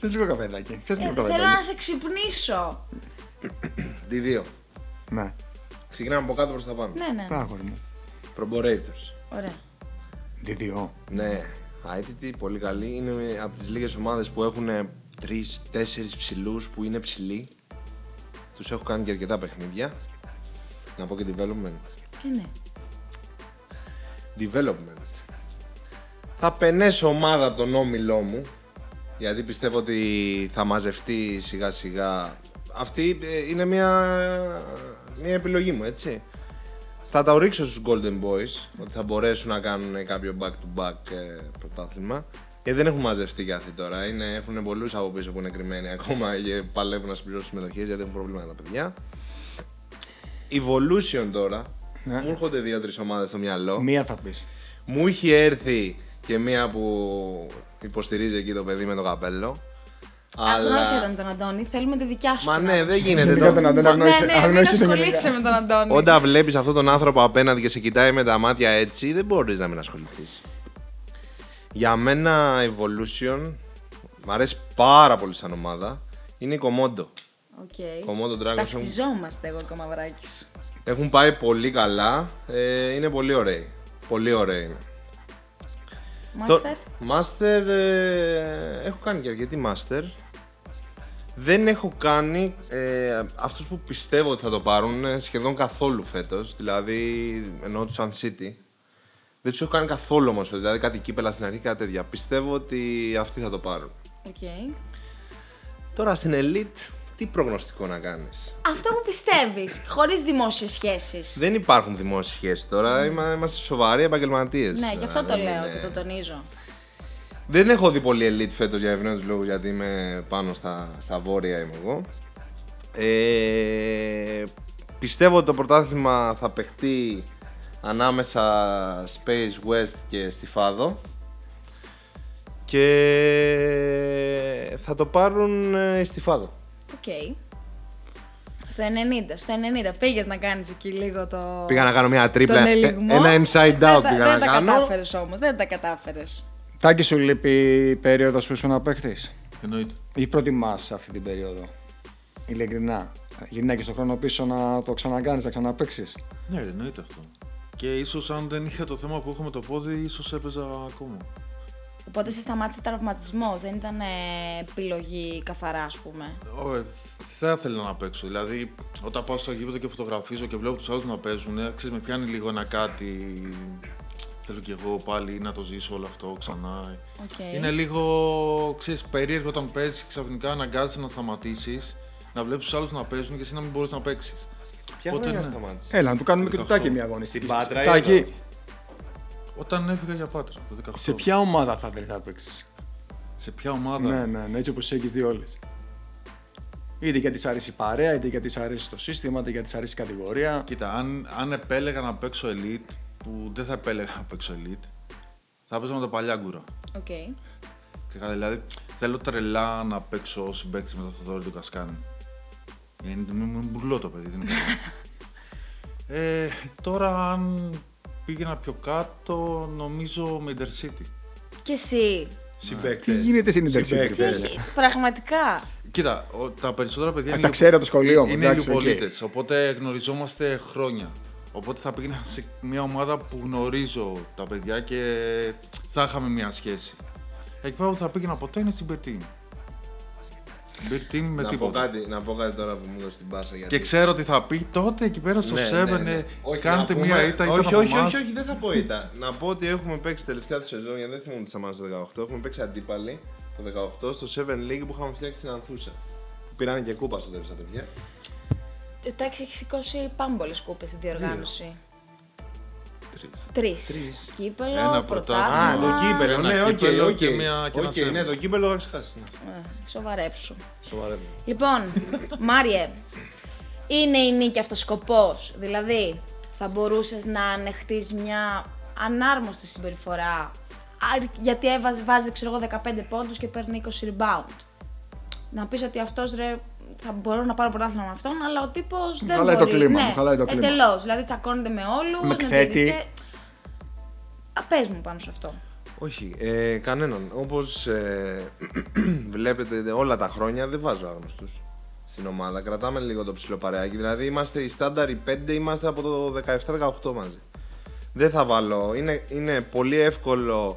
Πες λίγο καφεδάκι. Πες Ε, λίγο θέλω να καφεδάκι. σε ξυπνήσω. Τι δύο. Ναι. Ξεκινάμε από κάτω προς τα πάνω. Ναι, ναι. Πράγμα μου. Proborators. Ωραία. Διδιό. Ναι, ITT πολύ καλή. Είναι από τις λίγες ομάδες που έχουν τρεις-τέσσερις ψηλούς που είναι ψηλοί. Τους έχω κάνει και αρκετά παιχνίδια. Να πω και development. Ποια είναι. Development. Θα πενέσω ομάδα από τον όμιλό μου. Γιατί πιστεύω ότι θα μαζευτεί σιγά σιγά. Αυτή ε, είναι μια, μια επιλογή μου, έτσι. Θα τα ρίξω στους Golden Boys, ότι θα μπορέσουν να κάνουν κάποιο back-to-back ε, πρωτάθλημα. Και δεν έχουν μαζευτεί και αυτοί τώρα. Είναι, έχουν πολλούς από πίσω που είναι κρυμμένοι ακόμα και παλεύουν να συμπληρώσουν συμμετοχές γιατί έχουν προβλήματα τα παιδιά. Evolution τώρα. Ναι. Μου έρχονται δύο-τρεις ομάδες στο μυαλό. Μία θα πεις. Μου είχε έρθει και μία που υποστηρίζει εκεί το παιδί με το καπέλο. Αγνώσια ήταν τον Αντώνη, θέλουμε τη δικιά σου. Μα την ναι, άποψη. δεν γίνεται [LAUGHS] Γενικά τον το... Αντώνη Ναι, αγνώρισε- ναι, μην αγνώρισε τον ασχολείσαι γενικά. με τον Αντώνη. Όταν βλέπεις αυτόν τον άνθρωπο απέναντι και σε κοιτάει με τα μάτια έτσι, δεν μπορείς να μην ασχοληθείς. Για μένα, Evolution μ' αρέσει πάρα πολύ σαν ομάδα. Είναι η Komodo. Οκ. Komodo Dragons έχουν, Ταυτιζόμαστε εγώ και ο Μαυράκης. έχουν πάει πολύ καλά. Ε, είναι πολύ ωραίοι. Πολύ ωραίοι είναι. Το- Master; Master, ε, έχω κάνει και αρκετή Master. Δεν έχω κάνει ε, αυτούς που πιστεύω ότι θα το πάρουν ε, σχεδόν καθόλου φέτος. Δηλαδή, εννοώ τους Sun City. Δεν τους έχω κάνει καθόλου όμως φέτος. Δηλαδή, κάτι κύπελα στην αρχή, κάτι τέτοια. Πιστεύω ότι αυτοί θα το πάρουν. Οκ. Τώρα στην Elite, τι προγνωστικό να κάνεις; Αυτό που πιστεύεις, χωρίς δημόσιες σχέσεις. Δεν υπάρχουν δημόσιες σχέσεις τώρα. Είμα- Είμαστε σοβαροί επαγγελματίες. Ναι, γι' αυτό το Δεν λέω είναι- και το τονίζω. Δεν έχω δει πολύ elite φέτος για ευνόητους λόγους γιατί είμαι πάνω στα, στα βόρεια είμαι εγώ. Ε, πιστεύω ότι το πρωτάθλημα θα παιχτεί ανάμεσα Space West και Στιφάδο και θα το πάρουν ε, Στιφάδο. Οκ. Στο 90, στο 90. Πήγες να κάνεις εκεί λίγο το... Πήγα να κάνω μια τρίπλα, τον ε, ελιγμό. ένα inside Δεν out τα- πήγα Δεν να τα κάνω. κατάφερες όμως, δεν τα κατάφερες. Τάκη σου λείπει η περίοδος που ήσουν παίκτης. Εννοείται. Ή προτιμάς αυτή την περίοδο; Ειλικρινά. Γυρνάει και στον χρόνο πίσω να το ξανακάνεις, να ξαναπαίξεις; Ναι, ρε, εννοείται αυτό. Και ίσως αν δεν είχε το θέμα που έχω με το πόδι, ίσως έπαιζα ακόμα. Οπότε σε σταμάτησε τραυματισμός, δεν ήταν ε, επιλογή καθαρά ας πούμε. Ω, ε, θα ήθελα να παίξω. Δηλαδή, όταν πάω στο γήπεδο και φωτογραφίζω και βλέπω τους άλλους να παίζουν, ε, ξέρεις, με πιάνει λίγο ένα κάτι. Θέλω κι εγώ πάλι να το ζήσω όλο αυτό ξανά. Οκ. Είναι λίγο, ξέρεις, περίεργο όταν παίζεις ξαφνικά αναγκάζεσαι να σταματήσεις, να βλέπεις τους άλλους να παίζουν και εσύ να μην μπορείς να παίξεις. Ποια Πότε χρονιά ναι. σταμάτησε. Έλα, να του κάνουμε και το 18. Τάκη μια αγωνιστική. Στην Πάτρα ή Τάκη, εδώ; Όταν έφυγα για Πάτρα το 18. σε ποια ομάδα θα θέλει να παίξεις; Σε ποια ομάδα; Ναι, ναι, ναι, έτσι όπως έχεις δει όλες. Είτε γιατί σ' αρέσει η παρέα, είτε γιατί σ' αρέσει το σύστημα, είτε γιατί σ' αρέσει η κατηγορία. Κοίτα, αν, αν επέλεγα να παίξω Elite, που δεν θα επέλεγα να παίξω Elite, θα παίζα με τα παλιά γκουρα. Οκ. Ξεκάθαρα, Δηλαδή, θέλω τρελά να παίξω συμπαίκτης με το Θοδόρη του Κασκάνη. Είναι είναι- είναι μπουρλό το παιδί, δεν είναι καλό. [LAUGHS] ε, τώρα, αν πήγαινα πιο κάτω, νομίζω με Intercity. Και εσύ. Συμπαίκτες. Τι γίνεται στην Intercity, Συμπαίκτες. φίλε. Πραγματικά. Κοίτα, ο- τα περισσότερα παιδιά Α, είναι, τα ξέρει από το σχολείο μου, είναι εντάξει, οκ. λιπολίτες, οπότε γνωριζόμαστε χρόνια. Οπότε θα πήγαινα σε μια ομάδα που γνωρίζω τα παιδιά και θα είχαμε μια σχέση. Εκεί πέρα που θα πήγαινα ποτέ είναι στην Bertin. Bertin με να, πω τίποτα. κάτι, να πω κάτι τώρα που μου έδωσε την πάσα. Γιατί... Και ξέρω τι θα πει τότε εκεί πέρα στο Ναι, 7 ναι, ναι. Όχι, κάνετε να μια πούμε- ήττα, όχι, ήταν από όχι, εμάς. όχι, όχι, δεν θα πω ήττα. να πω ότι έχουμε παίξει τελευταία του σεζόν, γιατί δεν θυμόμαι τις θα μάθω το 18. Έχουμε παίξει αντίπαλοι το 18 στο 7 League που είχαμε φτιάξει την Ανθούσα. Που πήρανε και κούπα στο τέλος τα παιδιά. Ο Τάκης έχει σηκώσει πάμπολες κούπες στην διοργάνωση. Τρεις. Τρεις. Τρεις. Κύπελο, Ένα Α, πρωτάθλημα. το κύπελο, Ένα ναι, οκ, κύπελο οκ. και μια- και ένα Οκ, σέβα. ναι, το κύπελο είχα ξεχάσει. ναι. Ε, Σοβαρέψου. Σοβαρά. Λοιπόν, Μάριε, είναι η νίκη αυτοσκοπός. Δηλαδή, θα μπορούσες να ανεχτείς μια ανάρμοστη συμπεριφορά α, γιατί έβαζε, βάζει, ξέρω εγώ, 15 πόντους και παίρνει 20 rebound. Να πεις ότι αυτός ρε, θα μπορώ να πάρω πρωτάθλημα με αυτόν, αλλά ο τύπος δεν χαλάει το μπορεί. κλίμα, ναι, μου χαλάει το κλίμα. Εντελώς, δηλαδή τσακώνεται με όλους. Με εκθέτει. διαιτητές. Α, πες μου πάνω σε αυτό. Όχι, ε, κανέναν. Όπως ε, [CLEARS THROAT] βλέπετε όλα τα χρόνια δεν βάζω άγνωστους στην ομάδα. Κρατάμε λίγο το ψηλό παρεάκι. Δηλαδή είμαστε οι στάνταρ οι 5, είμαστε από το 17-18 μαζί. Δεν θα βάλω. Είναι, είναι πολύ εύκολο.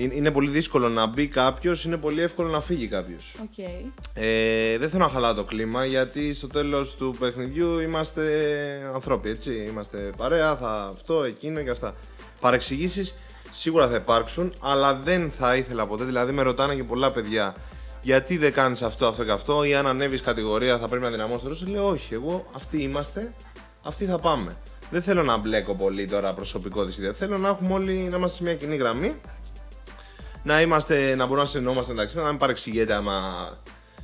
Είναι, είναι πολύ δύσκολο να μπει κάποιος, είναι πολύ εύκολο να φύγει κάποιος. Οκ. Ε, δεν θέλω να χαλάω το κλίμα γιατί στο τέλος του παιχνιδιού είμαστε ανθρώποι, έτσι. Είμαστε παρέα, θα αυτό, εκείνο και αυτά. Παρεξηγήσεις σίγουρα θα υπάρξουν, αλλά δεν θα ήθελα ποτέ. Δηλαδή, με ρωτάνε και πολλά παιδιά γιατί δεν κάνεις αυτό, αυτό και αυτό, ή αν ανέβεις κατηγορία θα πρέπει να δυναμώσει το ρόστερ. Λέω όχι, εγώ αυτοί είμαστε, αυτοί θα πάμε. Δεν θέλω να μπλέκω πολύ τώρα προσωπικό της ιδέας. Θέλω να έχουμε όλοι να είμαστε σε μια κοινή γραμμή να, είμαστε, να μπορούμε να συνεννοούμαστε μεταξύ μας, να μην παρεξηγείται άμα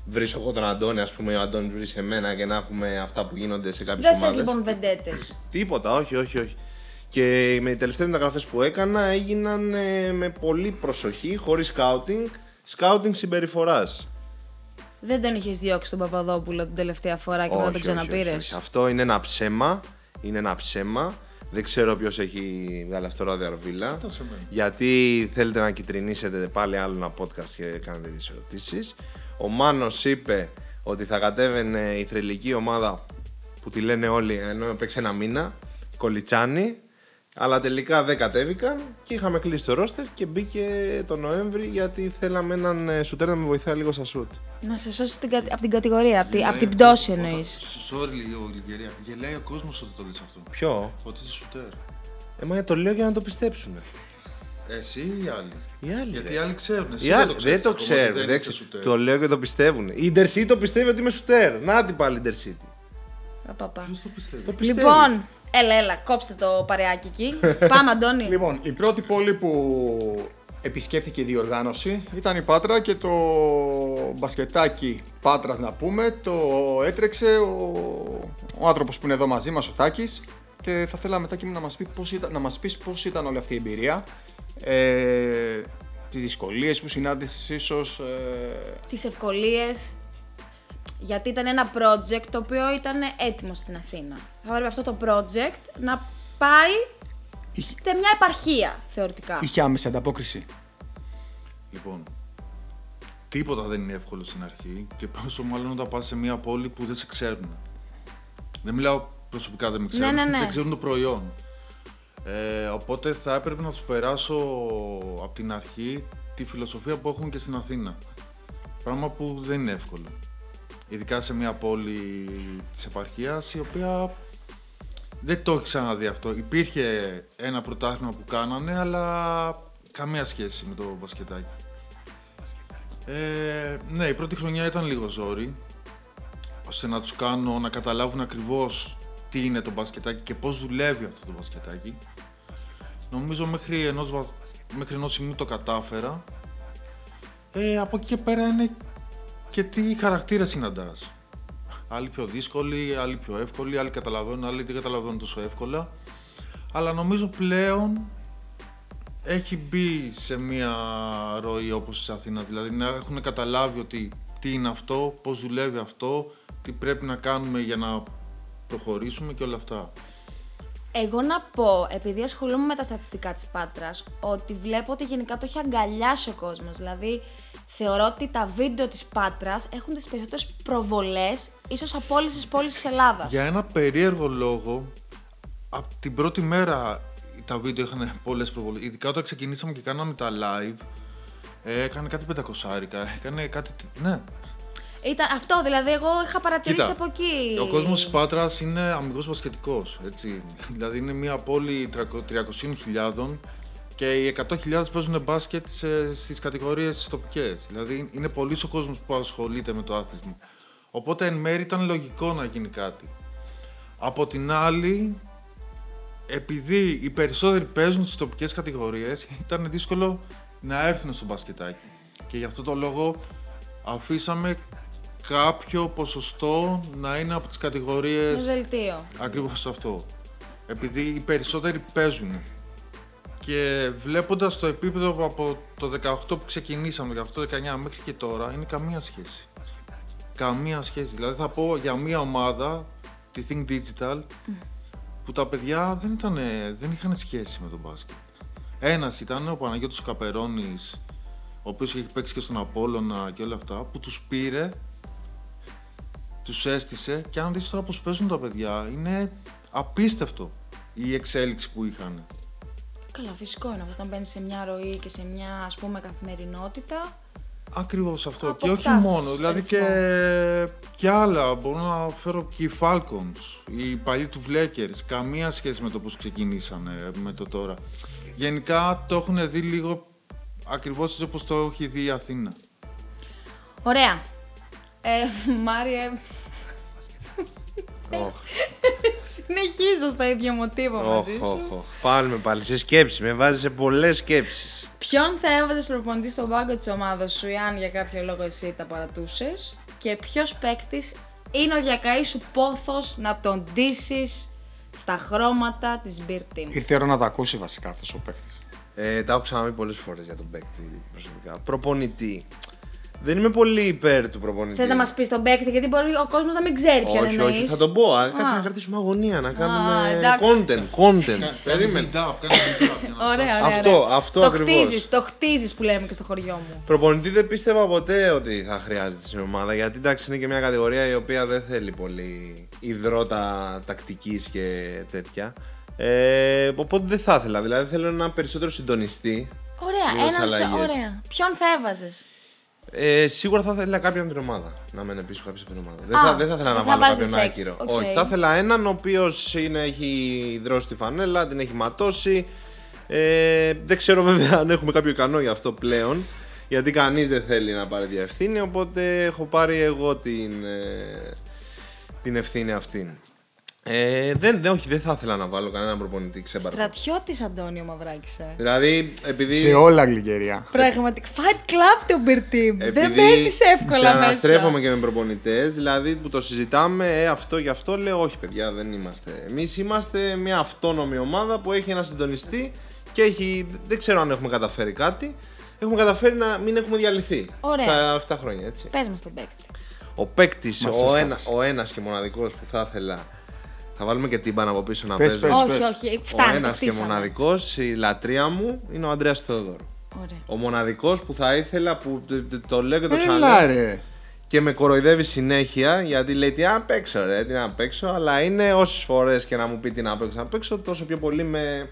βρίσω εγώ τον Αντώνη, ας πούμε, ο Αντώνης βρεις σε μένα και να έχουμε αυτά που γίνονται σε κάποιες Δεν ομάδες. θες λοιπόν βεντέτες. Τίποτα, όχι, όχι, όχι. Και με οι τελευταίες μεταγραφές που έκανα έγιναν ε, με πολύ προσοχή, χωρίς σκάουτινγκ, σκάουτινγκ συμπεριφοράς. Δεν τον είχες διώξει τον Παπαδόπουλο την τελευταία φορά και μετά τον ξαναπήρες; Αυτό είναι ένα ψέμα. Είναι ένα ψέμα. Δεν ξέρω ποιος έχει βγάλει αυτό το διαρβίλα. σε μένα. Γιατί θέλετε να κυτρινίσετε πάλι άλλο ένα podcast και κάνετε τις ερωτήσεις. Ο Μάνος είπε ότι θα κατέβαινε η θρηλυκή ομάδα που τη λένε όλοι ενώ έπαιξε ένα μήνα, Κολιτσάνη. Αλλά τελικά δεν κατέβηκαν και είχαμε κλείσει το ρόστερ και μπήκε το Νοέμβρη γιατί θέλαμε έναν ε, σουτέρ να με βοηθάει λίγο στα σουτ. Να σε σώσει την, κα- από την κατηγορία, από, τη- Γελάει από την ο- πτώση όταν- εννοείς. Sorry λίγο, Γλυκερία. Γελάει ο κόσμος όταν το λες αυτό. Ποιο; Ότι είσαι σουτέρ. Ε, μα το λέω για να το πιστέψουν. Εσύ ή οι άλλοι; Οι άλλοι. Γιατί ρε. οι άλλοι ξέρουν. Εσύ Οι άλλοι δεν ξέρεις το ακόμα ότι ξέρουν. δεν δεν είσαι ξε- σουτέρ. Το λέω και το πιστεύουν. Η Intercity το πιστεύει ότι είμαι σουτέρ. Να την πάλι η Intercity. Ποιος το πιστεύει; Το πιστεύει. Λοιπόν, έλα, έλα, κόψτε το παρεάκι εκεί. Πάμε, Αντώνη. [LAUGHS] Λοιπόν, η πρώτη πόλη που επισκέφθηκε η διοργάνωση ήταν η Πάτρα και το μπασκετάκι Πάτρας να πούμε το έτρεξε ο, ο άνθρωπος που είναι εδώ μαζί μας, ο Τάκης και θα θέλαμε Τάκη μου να μας, πει πώς ήταν, να μας πεις πώς ήταν όλη αυτή η εμπειρία ε, τις δυσκολίες που συνάντησες ίσως ε, τις ευκολίες. Γιατί ήταν ένα project το οποίο ήταν έτοιμο στην Αθήνα. Θα πρέπει αυτό το project να πάει σε μια επαρχία, θεωρητικά. είχε άμεση ανταπόκριση. Λοιπόν, τίποτα δεν είναι εύκολο στην αρχή και πόσο μάλλον όταν πας σε μια πόλη που δεν σε ξέρουν. Δεν μιλάω προσωπικά δεν με ξέρουν, ναι, ναι. δεν ξέρουν το προϊόν. Ε, οπότε θα έπρεπε να τους περάσω από την αρχή τη φιλοσοφία που έχουν και στην Αθήνα. Πράγμα που δεν είναι εύκολο. Ειδικά σε μια πόλη της επαρχίας η οποία δεν το έχει ξαναδεί αυτό. Υπήρχε ένα πρωτάθλημα που κάνανε, αλλά καμία σχέση με το μπασκετάκι. Ε, ναι, η πρώτη χρονιά ήταν λίγο ζόρι, ώστε να τους κάνω να καταλάβουν ακριβώς τι είναι το μπασκετάκι και πώς δουλεύει αυτό το μπασκετάκι. Νομίζω μέχρι ενός, βα- μέχρι ενός σημείου το κατάφερα. Ε, από εκεί και πέρα είναι και τι χαρακτήρα συναντάς. Άλλοι πιο δύσκολοι, άλλοι πιο εύκολοι, άλλοι καταλαβαίνουν, άλλοι δεν καταλαβαίνουν τόσο εύκολα. Αλλά νομίζω πλέον έχει μπει σε μια ροή όπως της Αθήνας, δηλαδή να έχουν καταλάβει ότι τι είναι αυτό, πώς δουλεύει αυτό, τι πρέπει να κάνουμε για να προχωρήσουμε και όλα αυτά. Εγώ να πω, επειδή ασχολούμαι με τα στατιστικά της Πάτρας, ότι βλέπω ότι γενικά το έχει αγκαλιάσει ο κόσμος. Δηλαδή, θεωρώ ότι τα βίντεο της Πάτρας έχουν τις περισσότερες προβολές, ίσως από όλες τις πόλεις της Ελλάδας. Για ένα περίεργο λόγο, από την πρώτη μέρα τα βίντεο είχαν πολλές προβολές. Ειδικά όταν ξεκινήσαμε και κάναμε τα live, ε, έκανε κάτι πεντακοσάρικα, έκανε κάτι... Ναι, Ήταν αυτό, δηλαδή εγώ είχα παρατηρήσει Κοίτα, από εκεί. Ο κόσμος της Πάτρας είναι αμυγός μπασκετικό. [LAUGHS] Δηλαδή είναι μια πόλη 300.000 και οι 100.000 παίζουν μπάσκετ στις κατηγορίες τοπικές. Δηλαδή είναι πολύ ο κόσμος που ασχολείται με το άθλημα. Οπότε εν μέρει ήταν λογικό να γίνει κάτι. Από την άλλη, επειδή οι περισσότεροι παίζουν στις τοπικές κατηγορίες, ήταν δύσκολο να έρθουν στο μπασκετάκι. Και γι' αυτό το λόγο αφήσαμε κάποιο ποσοστό να είναι από τις Με κατηγορίες δελτίο. ακριβώς αυτό. Επειδή οι περισσότεροι παίζουν. Και βλέποντας το επίπεδο από το 18 που ξεκινήσαμε, 18-19 μέχρι και τώρα, είναι καμία σχέση. Καμία σχέση. Δηλαδή θα πω για μία ομάδα, τη Think Digital, που τα παιδιά δεν, ήταν, δεν είχαν σχέση με τον μπάσκετ. Ένας ήταν ο Παναγιώτης ο Καπερώνης, ο οποίος έχει παίξει και στον Απόλλωνα και όλα αυτά, που τους πήρε, τους έστησε και αν δεις τώρα πώς παίζουν τα παιδιά, είναι απίστευτο η εξέλιξη που είχαν. Καλά, φυσικό είναι αυτό. Όταν μπαίνεις σε μια ροή και σε μια ας πούμε καθημερινότητα. Ακριβώς αυτό. Και όχι Αποκτάς μόνο, δηλαδή και, και άλλα. Μπορώ να φέρω και οι Falcons, οι παλιοί του Βλέκερς. Καμία σχέση με το πώς ξεκινήσανε με το τώρα. Γενικά το έχουν δει λίγο ακριβώς έτσι όπως το έχει δει η Αθήνα. Ωραία. Ε, Μάριε, Οχ, [LAUGHS] συνεχίζω στο ίδιο μοτίβο οχ, μαζί οχ, σου. οχ. Πάλι πάλι σε σκέψη. Με βάζει σε πολλές σκέψεις. Ποιον θα έβαζες προπονητή στον πάγκο της ομάδας σου, εάν για κάποιο λόγο εσύ τα παρατούσες, και ποιος παίκτης είναι ο διακαής σου πόθος να τον ντύσεις στα χρώματα της Beer Team. Ήρθε η ώρα να τα ακούσει βασικά αυτός ο παίκτης. Ε, τα έχω ξαναπεί πολλές φορές για τον παίκτη προσωπικά. Προπονητή. Δεν είμαι πολύ υπέρ του προπονητή. Θες να μας πεις τον παίκτη, γιατί μπορεί ο κόσμος να μην ξέρει ποιον Όχι, εννοείς. όχι, θα τον πω. αλλά Κάτσε Α. να κρατήσουμε αγωνία, να κάνουμε εντάξει. content. content. Περίμενε. [LAUGHS] Ωραία, ωραία. Αυτό, ωραία. αυτό το ακριβώς. χτίζεις, το χτίζεις που λέμε και στο χωριό μου. Προπονητή δεν πίστευα ποτέ ότι θα χρειάζεται στην ομάδα γιατί εντάξει είναι και μια κατηγορία η οποία δεν θέλει πολύ υδρότα τακτικής και τέτοια. Ε, οπότε δεν θα ήθελα. Δηλαδή θέλω ένα περισσότερο συντονιστή. Ωραία, Λίγες ένας στο... αλλαγές. Ωραία. Ποιον θα έβαζες; Ε, σίγουρα θα ήθελα κάποιον από την ομάδα. Να μένει πίσω κάποιος από την ομάδα. Δεν, Α, θα, δεν θα ήθελα να θα βάλω βάζεις κάποιον έκ- άκυρο. οκ. Όχι, θα ήθελα έναν ο οποίος έχει ιδρώσει τη φανέλα, την έχει ματώσει. Ε, δεν ξέρω βέβαια αν έχουμε κάποιο ικανό γι' αυτό πλέον. Γιατί κανείς δεν θέλει να πάρει διευθύνη. Οπότε έχω πάρει εγώ την, ε, την ευθύνη αυτή. Ε, δεν, δεν, όχι, δεν θα ήθελα να βάλω κανέναν προπονητή ξέμπαρκο. Στρατιώτης Αντώνιο Μαυράκησε. Δηλαδή, επειδή. Σε όλα γλυκερία. Πραγματικά. Fight Club το Beer Team. Δεν Επειδή μπαίνει εύκολα μέσα. Συναναστρέφομαι και με προπονητές, δηλαδή που το συζητάμε, ε, αυτό γι' αυτό λέω: Όχι, παιδιά, δεν είμαστε. Εμείς είμαστε μια αυτόνομη ομάδα που έχει ένα συντονιστή και έχει. Δεν ξέρω αν έχουμε καταφέρει κάτι. Έχουμε καταφέρει να μην έχουμε διαλυθεί. Ωραία. Στα αυτά χρόνια, έτσι. Πες μας τον παίκτη. Ο παίκτης, Μας ο, έσκασες. ένα, ο ένας και μοναδικός που θα ήθελα. Θα βάλουμε και τύμπαν από πίσω να Πες, παίζουμε. πες. όχι, όχι. Ο Φτάνει. το ένας και χτίσαμε. μοναδικός, η λατρεία μου είναι ο Ανδρέας Θεοδόρου. Ωραία. Ο μοναδικός που θα ήθελα, που το, το- το λέω και το ξαναλέω. Έλα ρε. Και με κοροϊδεύει συνέχεια γιατί λέει τι να παίξω, ρε, τι να παίξω. Αλλά είναι όσες φορές και να μου πει τι να παίξω, να παίξω, τόσο πιο πολύ με,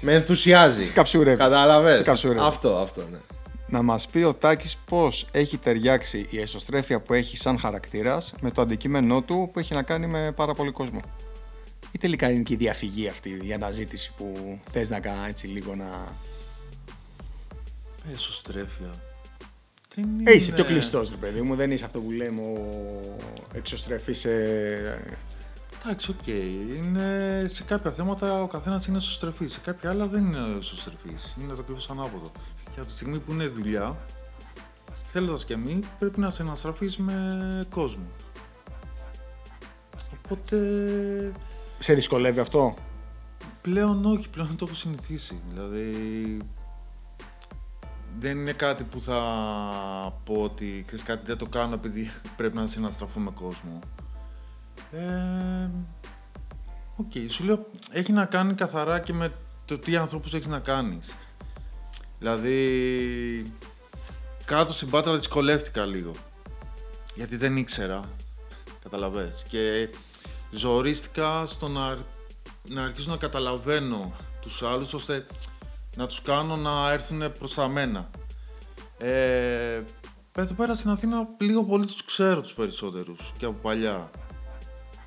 με ενθουσιάζει. Σε καψουρεύει. Κατάλαβες; Σε καψουρεύει. Αυτό, αυτό, ναι. Να μας πει ο Τάκης πώς έχει ταιριάξει η εσωστρέφεια που έχει σαν χαρακτήρας με το αντικείμενό του που έχει να κάνει με πάρα πολύ κόσμο. Ή τελικά είναι και η διαφυγή αυτή, η αναζήτηση που θες να κάνεις έτσι λίγο να... Εσωστρέφεια. Δεν είναι... Ε, είσαι πιο κλειστός ρε παιδί μου, δεν είσαι αυτό που λέμε ο εξωστρεφής ε... Εντάξει, οκ. Είναι σε κάποια θέματα ο καθένας είναι εσωστρεφής. Σε κάποια άλλα δεν είναι εσωστρεφής. Είναι το ακριβώς ανάποδο. Και από τη στιγμή που είναι δουλειά, θέλοντας και μη, πρέπει να συναναστραφείς με κόσμο. Οπότε Σε δυσκολεύει αυτό; πλέον όχι, πλέον το έχω συνηθίσει. Δηλαδή δεν είναι κάτι που θα πω ότι ξέρεις κάτι δεν το κάνω επειδή [LAUGHS] πρέπει να συναναστραφώ με κόσμο. Ε, Οκ, σου λέω, έχει να κάνει καθαρά και με το τι ανθρώπους έχεις να κάνεις. Δηλαδή, κάτω στην Πάτρα δυσκολεύτηκα λίγο. Γιατί δεν ήξερα, καταλαβες. Και ζορίστηκα στο να να αρχίσω να καταλαβαίνω τους άλλους ώστε να τους κάνω να έρθουν προς τα μένα. Ε, εδώ πέρα στην Αθήνα λίγο πολύ τους ξέρω τους περισσότερους και από παλιά.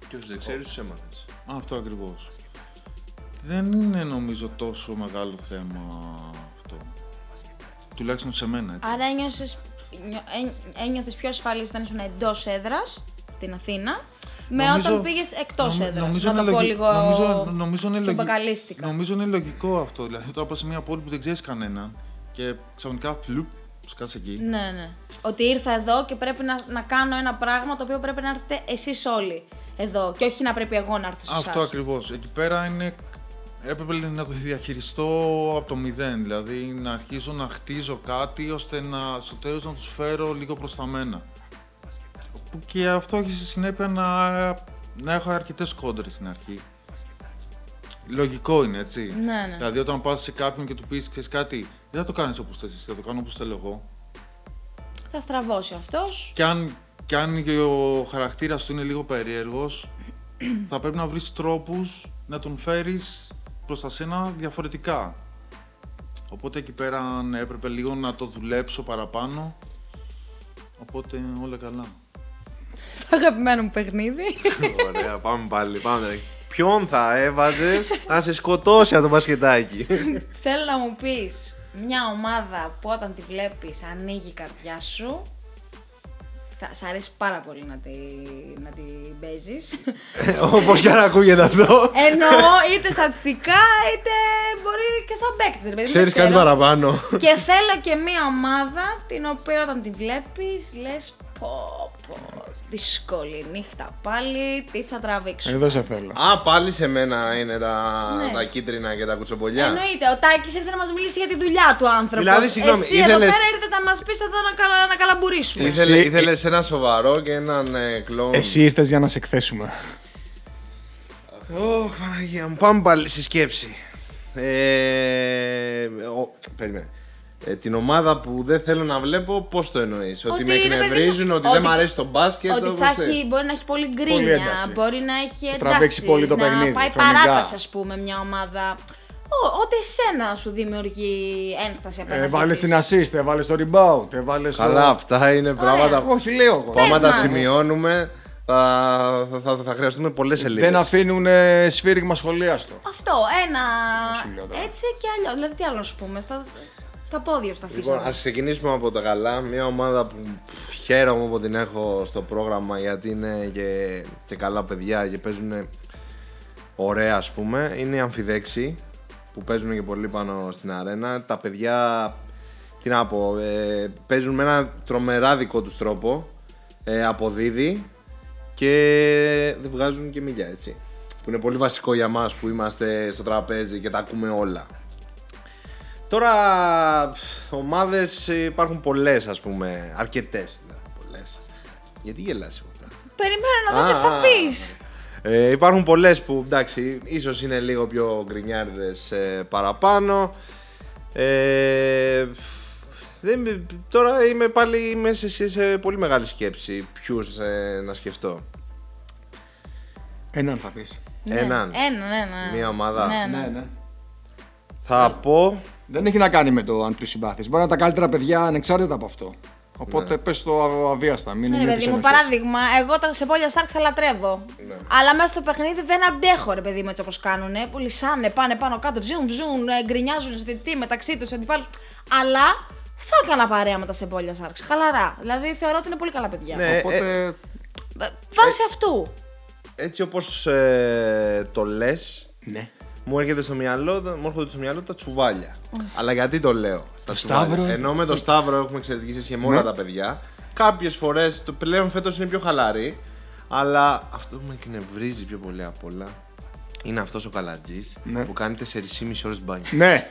Και όσου δεν ξέρει, τους έμαθες. Αυτό ακριβώς. Δεν είναι νομίζω τόσο μεγάλο θέμα αυτό. Τουλάχιστον σε μένα, έτσι. Άρα ένιωσες, νιώ- έ- ένιωθες πιο ασφαλής όταν ήσουν εντός έδρας στην Αθήνα με Νομίζω- όταν πήγες εκτός νομι- έδρας. νομίζω να το είναι πω λογι- λίγο νομίζω, νομίζω, είναι πιο λογι- μπακαλίστικα. νομίζω είναι λογικό αυτό. Δηλαδή, τώρα πας σε μια πόλη που δεν ξέρεις κανέναν και ξαφνικά φλουπ, σκάς εκεί. Ναι, ναι. Ότι ήρθα εδώ και πρέπει να, να κάνω ένα πράγμα το οποίο πρέπει να έρθετε εσείς όλοι εδώ και όχι να πρέπει εγώ να έρθω σε Αυτό εσάς. ακριβώς. Εκεί πέρα είναι. Έπρεπε να το διαχειριστώ από το μηδέν. Δηλαδή να αρχίσω να χτίζω κάτι ώστε να, στο τέλος να τους φέρω λίγο προς τα μένα. Που και αυτό έχει στη συνέπεια να, να έχω αρκετές κόντρες στην αρχή. Λογικό είναι, έτσι. Ναι, ναι. Δηλαδή όταν πας σε κάποιον και του πεις, ξέρεις κάτι, δεν θα το κάνεις όπως θες εσύ, θα το κάνω όπως θέλω εγώ. Θα στραβώσει αυτός. Και αν, και αν και ο χαρακτήρας του είναι λίγο περίεργος, θα πρέπει να βρεις τρόπους να τον φέρεις προς τα σένα διαφορετικά. Οπότε εκεί πέρα ναι, έπρεπε λίγο να το δουλέψω παραπάνω. Οπότε όλα καλά. Στο αγαπημένο μου παιχνίδι. Ωραία, πάμε πάλι. Πάμε. Ποιον θα έβαζες να σε σκοτώσει από το μπασκετάκι; Θέλω να μου πεις μια ομάδα που όταν τη βλέπεις ανοίγει η καρδιά σου. Θα σ' αρέσει πάρα πολύ να τη, να τη παίζεις. Όπως και αν ακούγεται αυτό. Εννοώ είτε στατιστικά είτε μπορεί και σαν παίκτης. ρε παιδί μου, Ξέρεις δεν κάτι ξέρω. παραπάνω. Και θέλω και μια ομάδα την οποία όταν τη βλέπεις λες πω πω δύσκολη νύχτα πάλι, τι θα τραβήξω. Εδώ σε θέλω. Α, πάλι σε μένα είναι τα, Ναι. τα κίτρινα και τα κουτσομπολιά. Εννοείται, ο Τάκης ήρθε να μας μιλήσει για τη δουλειά του άνθρωπο. Δηλαδή, συγγνώμη, Εσύ ήθελες- εδώ πέρα ήρθες να μας πεις εδώ να, καλα, να καλαμπουρίσουμε. Ήθελε, Εσύ- ήθελες ένα σοβαρό και έναν ε, κλόουν. Εσύ ήρθες για να σε εκθέσουμε. Ωχ, Παναγία μου, πάμε πάλι στη σκέψη. Ε, ο, περίμενε. Ε, την ομάδα που δεν θέλω να βλέπω, πώς το εννοείς, Ότι, Ότι με είναι, παιδί μου, εκνευρίζουν, ότι, δεν ότι- μου αρέσει το μπάσκετ. Ότι όπως θα θες. έχει, μπορεί να έχει πολύ Πολύ γκρίνια, ένταση. μπορεί να έχει Θα ένταση. τραβήξει πολύ το να παιχνίδι, πάει χρονικά. παράταση, ας πούμε, μια ομάδα. Ό, ό,τι εσένα σου δημιουργεί ένσταση απέναντι. Έβαλε της. την assist, έβαλε το rebound, έβαλε το. Καλά, αυτά είναι πράγματα που Όχι, λέω εγώ. άμα τα μας. σημειώνουμε θα, θα, θα, θα χρειαστούμε πολλές σελίδες. Δεν αφήνουν σφύριγμα σχολίαστο. Αυτό, ένα. σου λέω τώρα. Έτσι και αλλιώς. Δηλαδή, τι άλλο να σου πούμε, στα, στα πόδια σου τα Λοιπόν, αφήσαμε. ας ξεκινήσουμε από τα καλά. Μια ομάδα που πφ, χαίρομαι που την έχω στο πρόγραμμα γιατί είναι και, και καλά παιδιά και παίζουν ωραία, ας πούμε. Είναι οι Αμφιδέξοι που παίζουν και πολύ πάνω στην αρένα. Τα παιδιά, τι να πω, ε, παίζουν με ένα τρομερά δικό τους τρόπο. Ε, αποδίδει και δεν βγάζουν και μιλιά, έτσι. Που είναι πολύ βασικό για μας που είμαστε στο τραπέζι και τα ακούμε όλα. Τώρα ομάδες ε, υπάρχουν πολλές ας πούμε, αρκετές δηλαδή, πολλές. Γιατί γελάς εγώ τώρα; Περιμένω να δω τι Α, θα πει. Ε, υπάρχουν πολλές που εντάξει, ίσως είναι λίγο πιο γκρινιάριδες ε, παραπάνω. Ε, δεν, τώρα είμαι πάλι είμαι σε, σε, σε πολύ μεγάλη σκέψη ποιους ε, να σκεφτώ. Έναν θα πεις. Έναν. Έναν, έναν. Μία ομάδα. Ναι, ναι. Ναι, ναι. Θα πω Δεν έχει να κάνει με το αν του συμπάθεις. Μπορεί να είναι τα καλύτερα παιδιά ανεξάρτητα από αυτό. Οπότε πες το α- αβίαστα. Μην Ναι, είναι ρε τις παιδί μου, ενοχές. παράδειγμα, εγώ τα σεπόλια Σάρξ τα λατρεύω. Ναι. Αλλά μέσα στο παιχνίδι δεν αντέχω, ρε παιδί μου, έτσι όπως κάνουνε. Που λυσάνε, πάνε πάνω κάτω, ζουν, ζουν, ε, γκρινιάζουν σε τι μεταξύ τους αντιπάλους. Αλλά θα έκανα παρέα με τα σεπόλια Σάρξ. Χαλαρά. Δηλαδή θεωρώ ότι είναι πολύ καλά παιδιά. Ναι. Οπότε. Ε, Βάσει αυτού. έτσι όπως ε, το λες Ναι. Μου έρχεται στο μυαλό, μου έρχονται στο μυαλό τα τσουβάλια. Αλλά γιατί το λέω. Τα τσουβάλια; Σταύρο. Ενώ με το Σταύρο έχουμε εξαιρετική σχέση και με όλα Ναι. τα παιδιά. Κάποιες φορές, το πλέον φέτος είναι πιο χαλαρή. Αλλά αυτό που με εκνευρίζει πιο πολύ απ' όλα είναι αυτός ο καλατζής Ναι. που κάνει 4,5 ώρες μπάνιο. Ναι.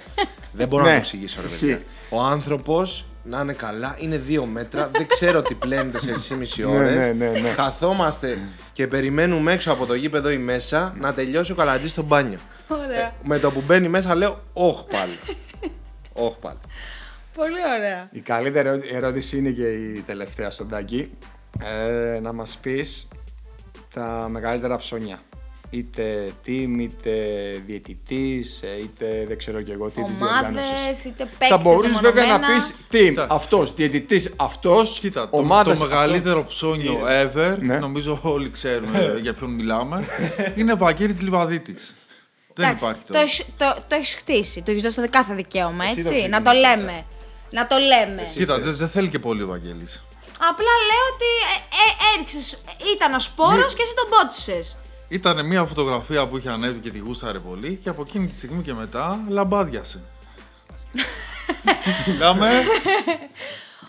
Δεν μπορώ να Ναι. το εξηγήσω, ρε Ισχύει. παιδιά. Ο άνθρωπος να είναι καλά, είναι δύο μέτρα, δεν ξέρω τι πλένει 4,5 ώρες. ναι, ναι, ναι. Καθόμαστε και περιμένουμε έξω από το γήπεδο ή μέσα να τελειώσει ο καλατζής στο μπάνιο. Ωραία. Με το που μπαίνει μέσα λέω, Όχι πάλι. Όχι πάλι. Πολύ ωραία. Η καλύτερη ερώ- ερώτηση είναι και η τελευταία στον Τάκη. Ε, να μας πεις τα μεγαλύτερα ψώνια. Είτε team, είτε διαιτητής, ε, είτε δεν ξέρω και εγώ τι της διοργάνωσης. Ομάδε, είτε παίκτες Θα μπορείς βέβαια να μεμονωμένα. πεις team, Κοίτα. αυτός, διαιτητής αυτός, Κοίτα, το, ομάδας το μεγαλύτερο ψώνιο ever, Ναι. νομίζω όλοι ξέρουμε για ποιον μιλάμε, [LAUGHS] είναι Βαγγέλης Λιβαδίτης. Δεν Εντάξει, υπάρχει το, τώρα. έχεις- το, το έχεις χτίσει. Το έχεις δώσει το κάθε δικαίωμα, Εσύ το έτσι. Να το ξεκίνησες, λέμε. Να το λέμε. Κοίτα, δεν δεν θέλει και πολύ ο Βαγγέλης. Απλά λέω ότι ε, ε, έριξες, ήταν ο σπόρος και εσύ τον πότσισες. Ήταν μια φωτογραφία που είχε ανέβει και τη γούσταρε πολύ και από εκείνη τη στιγμή και μετά λαμπάδιασε. [LAUGHS] Μιλάμε.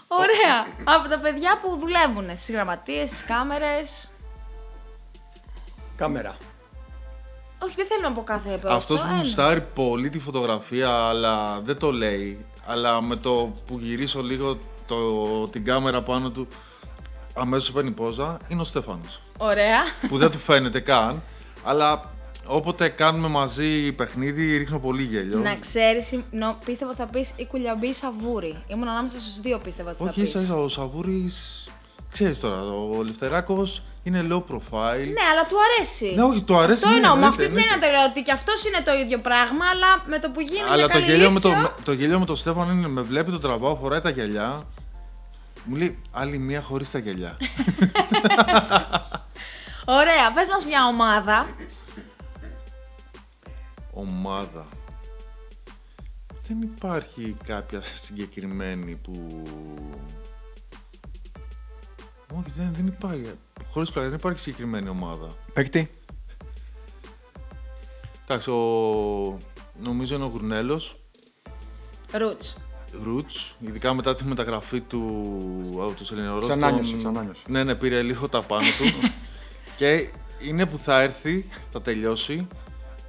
Ωραία. Από τα παιδιά που δουλεύουν στις γραμματείες, στις κάμερες. Κάμερα. Όχι, δεν θέλω να πω κάθε πόστο. Αυτός που ένα. γουστάρει πολύ τη φωτογραφία, αλλά δεν το λέει. Αλλά με το που γυρίσω λίγο το, την κάμερα πάνω του, αμέσως παίρνει πόζα, είναι ο Στέφανος. Ωραία. που δεν του φαίνεται καν, αλλά όποτε κάνουμε μαζί παιχνίδι ρίχνω πολύ γέλιο. Να ξέρεις, νο, πίστευα ότι θα πεις η κουλιαμπή ή η σαβούρη. Ήμουν ανάμεσα στους δύο πίστευα ότι Όχι, θα ίσα πεις. ίσα ο Σαβούρης, ξέρεις τώρα, ο Λευτεράκος είναι low profile. Ναι, αλλά του αρέσει. Ναι, όχι, του αρέσει, Αυτό ναι, εννοώ. Με εννοείται, αυτή την έννοια εννοείται. το λέω ότι και αυτός είναι το ίδιο πράγμα, αλλά με το που γίνει Αλλά για το καλή γέλιο, με το, λήξεω- το γέλιο με τον Στέφανο είναι με βλέπει το τραβάω, φοράει τα γυαλιά. Μου λέει άλλη μία χωρίς τα γυαλιά. [LAUGHS] [LAUGHS] Ωραία, πες μας μια ομάδα. Ομάδα. Δεν υπάρχει κάποια συγκεκριμένη που... Όχι, δεν, δεν υπάρχει. Χωρίς πλάκα, δεν υπάρχει συγκεκριμένη ομάδα. Παίκτη. Εντάξει, ο... νομίζω είναι ο Γουρνέλος, Ρούτς. Ρούτς, ειδικά μετά τη μεταγραφή του από το Σεληνεωρό. Σαν άνιωσε, σαν άνιωσε. Ναι, ναι, πήρε λίγο τα πάνω του. [LAUGHS] και είναι που θα έρθει, θα τελειώσει.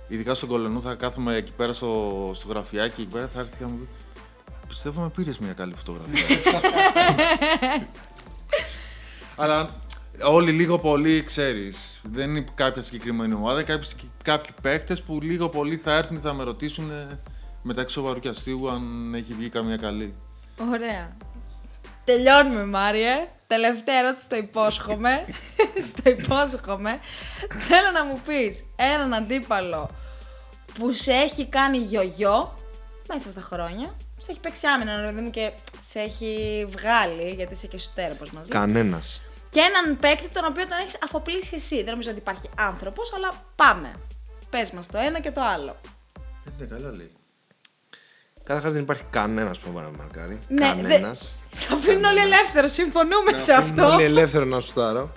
Ειδικά στον Κολονού θα κάθομαι εκεί πέρα στο, στο γραφιάκι εκεί πέρα θα έρθει και θα μου πει Πιστεύω με πήρες μια καλή φωτογραφία. [LAUGHS] Αλλά όλοι λίγο πολύ ξέρεις, δεν είναι κάποια συγκεκριμένη ομάδα, κάποιοι, συγκε- κάποιοι παίκτες που λίγο πολύ θα έρθουν και θα με ρωτήσουν ε, μεταξύ σοβαρού και αστείου αν έχει βγει καμία καλή. Ωραία. Τελειώνουμε, Μάριε. Τελευταία ερώτηση, το υπόσχομαι. [LAUGHS] στο υπόσχομαι. Θέλω να μου πεις έναν αντίπαλο που σε έχει κάνει γιογιό μέσα στα χρόνια. Σε έχει παίξει άμυνα, ρε παιδί μου, και σε έχει βγάλει, γιατί είσαι και σουτέρα, όπως μας λέει. Κανένας. Και έναν παίκτη τον οποίο τον έχεις αφοπλίσει εσύ. Δεν νομίζω ότι υπάρχει άνθρωπος, αλλά πάμε. Πες μας το ένα και το άλλο. Είναι καλά λέει. Καταρχάς δεν υπάρχει κανένας που μπορεί να μαρκάρει. Ναι, κανένας. [LAUGHS] δε- Σε αφήνουν όλοι ελεύθερο, συμφωνούμε σε αυτό. Όλοι ελεύθερο να σουτάρω.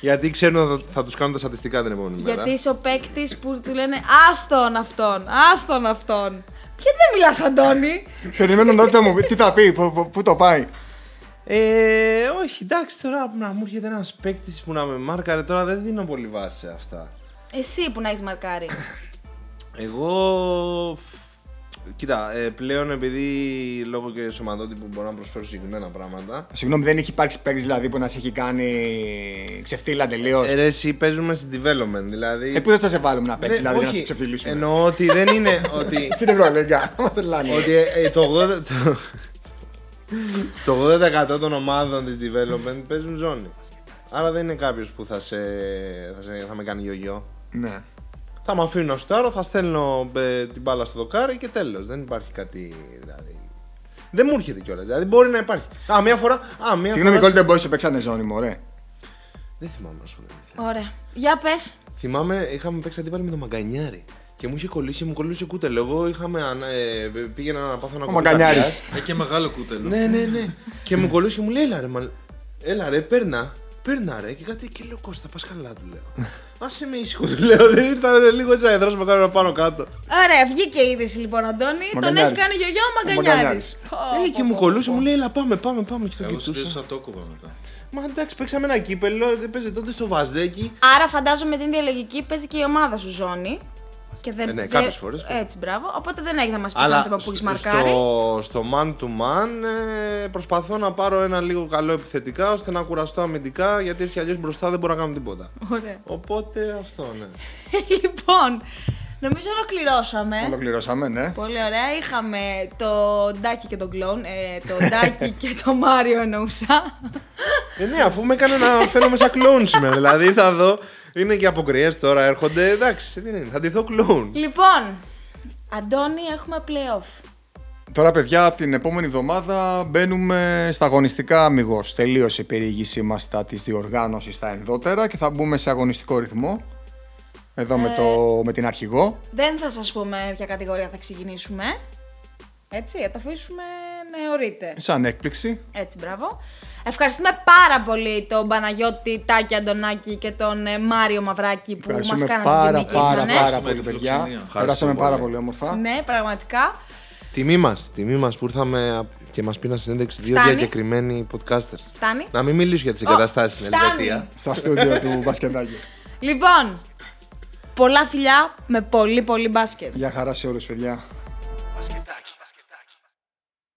Γιατί ξέρουν ότι θα, θα τους κάνουν τα στατιστικά την επόμενη μέρα. Γιατί είσαι ο παίκτης που του λένε Άστον αυτόν, άστον αυτόν. Γιατί δεν μιλάς, Αντώνη. [LAUGHS] Περιμένω να δω τι θα μου πει, τι θα πει, πού- πού- πού το πάει. Ε, όχι, εντάξει τώρα να μου έρχεται ένας παίκτης που να με μάρκαρε τώρα δεν δίνω πολύ βάση σε αυτά. Εσύ που να έχεις μαρκάρει. Εγώ. Κοίτα, ε, πλέον επειδή λόγω και σωματότυπου μπορώ να προσφέρω συγκεκριμένα πράγματα. Συγγνώμη, δεν έχει υπάρξει παίκτης δηλαδή που να σε έχει κάνει ξεφτύλα τελείως; Ε, ρε, εσύ παίζουμε στην development, δηλαδή. Ε, πού δεν θα σε βάλουμε να παίξει, Δεν- δηλαδή να όχι, σε ξεφτυλίσουμε; Εννοώ ότι δεν είναι ότι. [LAUGHS] Στην Ευρωλίγκα, μα τρελάνε. ότι ε, ε, το 80%. [LAUGHS] Το, το 80% των ομάδων της development παίζουν ζώνη. Άρα δεν είναι κάποιος που θα, σε, θα, σε, θα με κάνει γιογιό. Ναι. Θα με αφήνουν να σουτάρω, θα στέλνω ε, την μπάλα στο δοκάρι και τέλος. Δεν υπάρχει κάτι. Δηλαδή. Δεν μου έρχεται κιόλας. Δηλαδή μπορεί να υπάρχει. Α, μία φορά. Α, μία Συγγνώμη, φορά. Golden Boys σε παίξανε ζώνη μου, ωραία. Δεν θυμάμαι να σου πω την αλήθεια. Ωραία. Για πες. Θυμάμαι, είχαμε παίξει αντίπαλοι με το Μαγκανιάρι. Και μου είχε κολλήσει, μου κολλούσε κούτελο. Εγώ είχαμε, ανα- ε, πήγαινα να πάθω ένα Ο κούτελο Μαγκανιάρης. καρδιάς. Έχει και μεγάλο κούτελο. Ναι, ναι, ναι. και μου κολλούσε και μου λέει, έλα ρε, μα... έλα ρε, παίρνα. Παίρνα ρε. Και κάτι και λέω, Κώστα, πας καλά, του λέω. Άσε με ήσυχος, του [LAUGHS] λέω. Δεν ήρθα ρε, λίγο έτσι αεδρός με κάνω πάνω κάτω. Ωραία, βγήκε η είδηση λοιπόν, Αντώνη. Τον Μαγκανιάρης. έχει κάνει γιογιό ο Ο Μαγκανιάρης. Μαγκανιάρης. Ε, και μου κολλούσε, μου λέει, έλα πάμε, πάμε, πάμε. Και το Εγώ κοιτούσα. στήριζα το κόβα μετά. Μα εντάξει, παίξαμε ένα κύπελο, έπαιζε τότε στο Βαζδέκι. Άρα φαντάζομαι την ίδια λογική παίζει και η ομάδα σου ζώνη. Και δεν, Ε, ναι, δεν- κάποιες φορές. Έτσι, μπράβο. Οπότε δεν έχει να μας πει άνθρωπο που έχεις στο- μαρκάρει. στο, στο man to man ε, προσπαθώ να πάρω ένα λίγο καλό επιθετικά ώστε να κουραστώ αμυντικά γιατί έτσι αλλιώς μπροστά δεν μπορώ να κάνω τίποτα. Ωραία. Οπότε αυτό, ναι. [LAUGHS] λοιπόν, νομίζω ολοκληρώσαμε. Ολοκληρώσαμε, ναι. Πολύ ωραία. Είχαμε το Ντάκι και τον κλόν. Ε, το Ντάκι και το Μάριο εννοούσα. Ε, ναι, αφού με έκανε να φαίνομαι σαν κλόουν σήμερα. Δηλαδή ήρθα εδώ Είναι και αποκριέ τώρα έρχονται. Εντάξει, δεν είναι. Θα ντυθώ κλόουν. Λοιπόν, Αντώνη, έχουμε playoff. Τώρα, παιδιά, από την επόμενη εβδομάδα μπαίνουμε στα αγωνιστικά αμυγός. Τελείωσε η περιήγησή μας στα της διοργάνωσης στα ενδότερα και θα μπούμε σε αγωνιστικό ρυθμό. Εδώ με, το, με την αρχηγό. Δεν θα σας πούμε ποια κατηγορία θα ξεκινήσουμε. Έτσι, θα το αφήσουμε νεωρίτε. Σαν έκπληξη. Έτσι, μπράβο. Ευχαριστούμε πάρα πολύ τον Παναγιώτη Τάκη Αντωνάκη και τον ε, Μάριο Μαυράκη που μας Ευχαριστούμε κάνατε πάρα, την νίκη. πάρα, ήρθανε. πάρα Ευχαριστούμε πολύ, τη παιδιά. φιλοξενία. Περάσαμε πάρα πολύ. πολύ όμορφα. Ναι, πραγματικά. Τιμή μας, τιμή μας που ήρθαμε και μας πήραν συνέντευξη δύο Φτάνει. διακεκριμένοι podcasters. Φτάνει. Να μην μιλήσω για τις εγκαταστάσεις στην φτάνει. Ελβετία. Στα στούντιο του μπασκετάκη. Λοιπόν, πολλά φιλιά με πολύ πολύ μπάσκετ. Γεια χαρά σε όλους, παιδιά.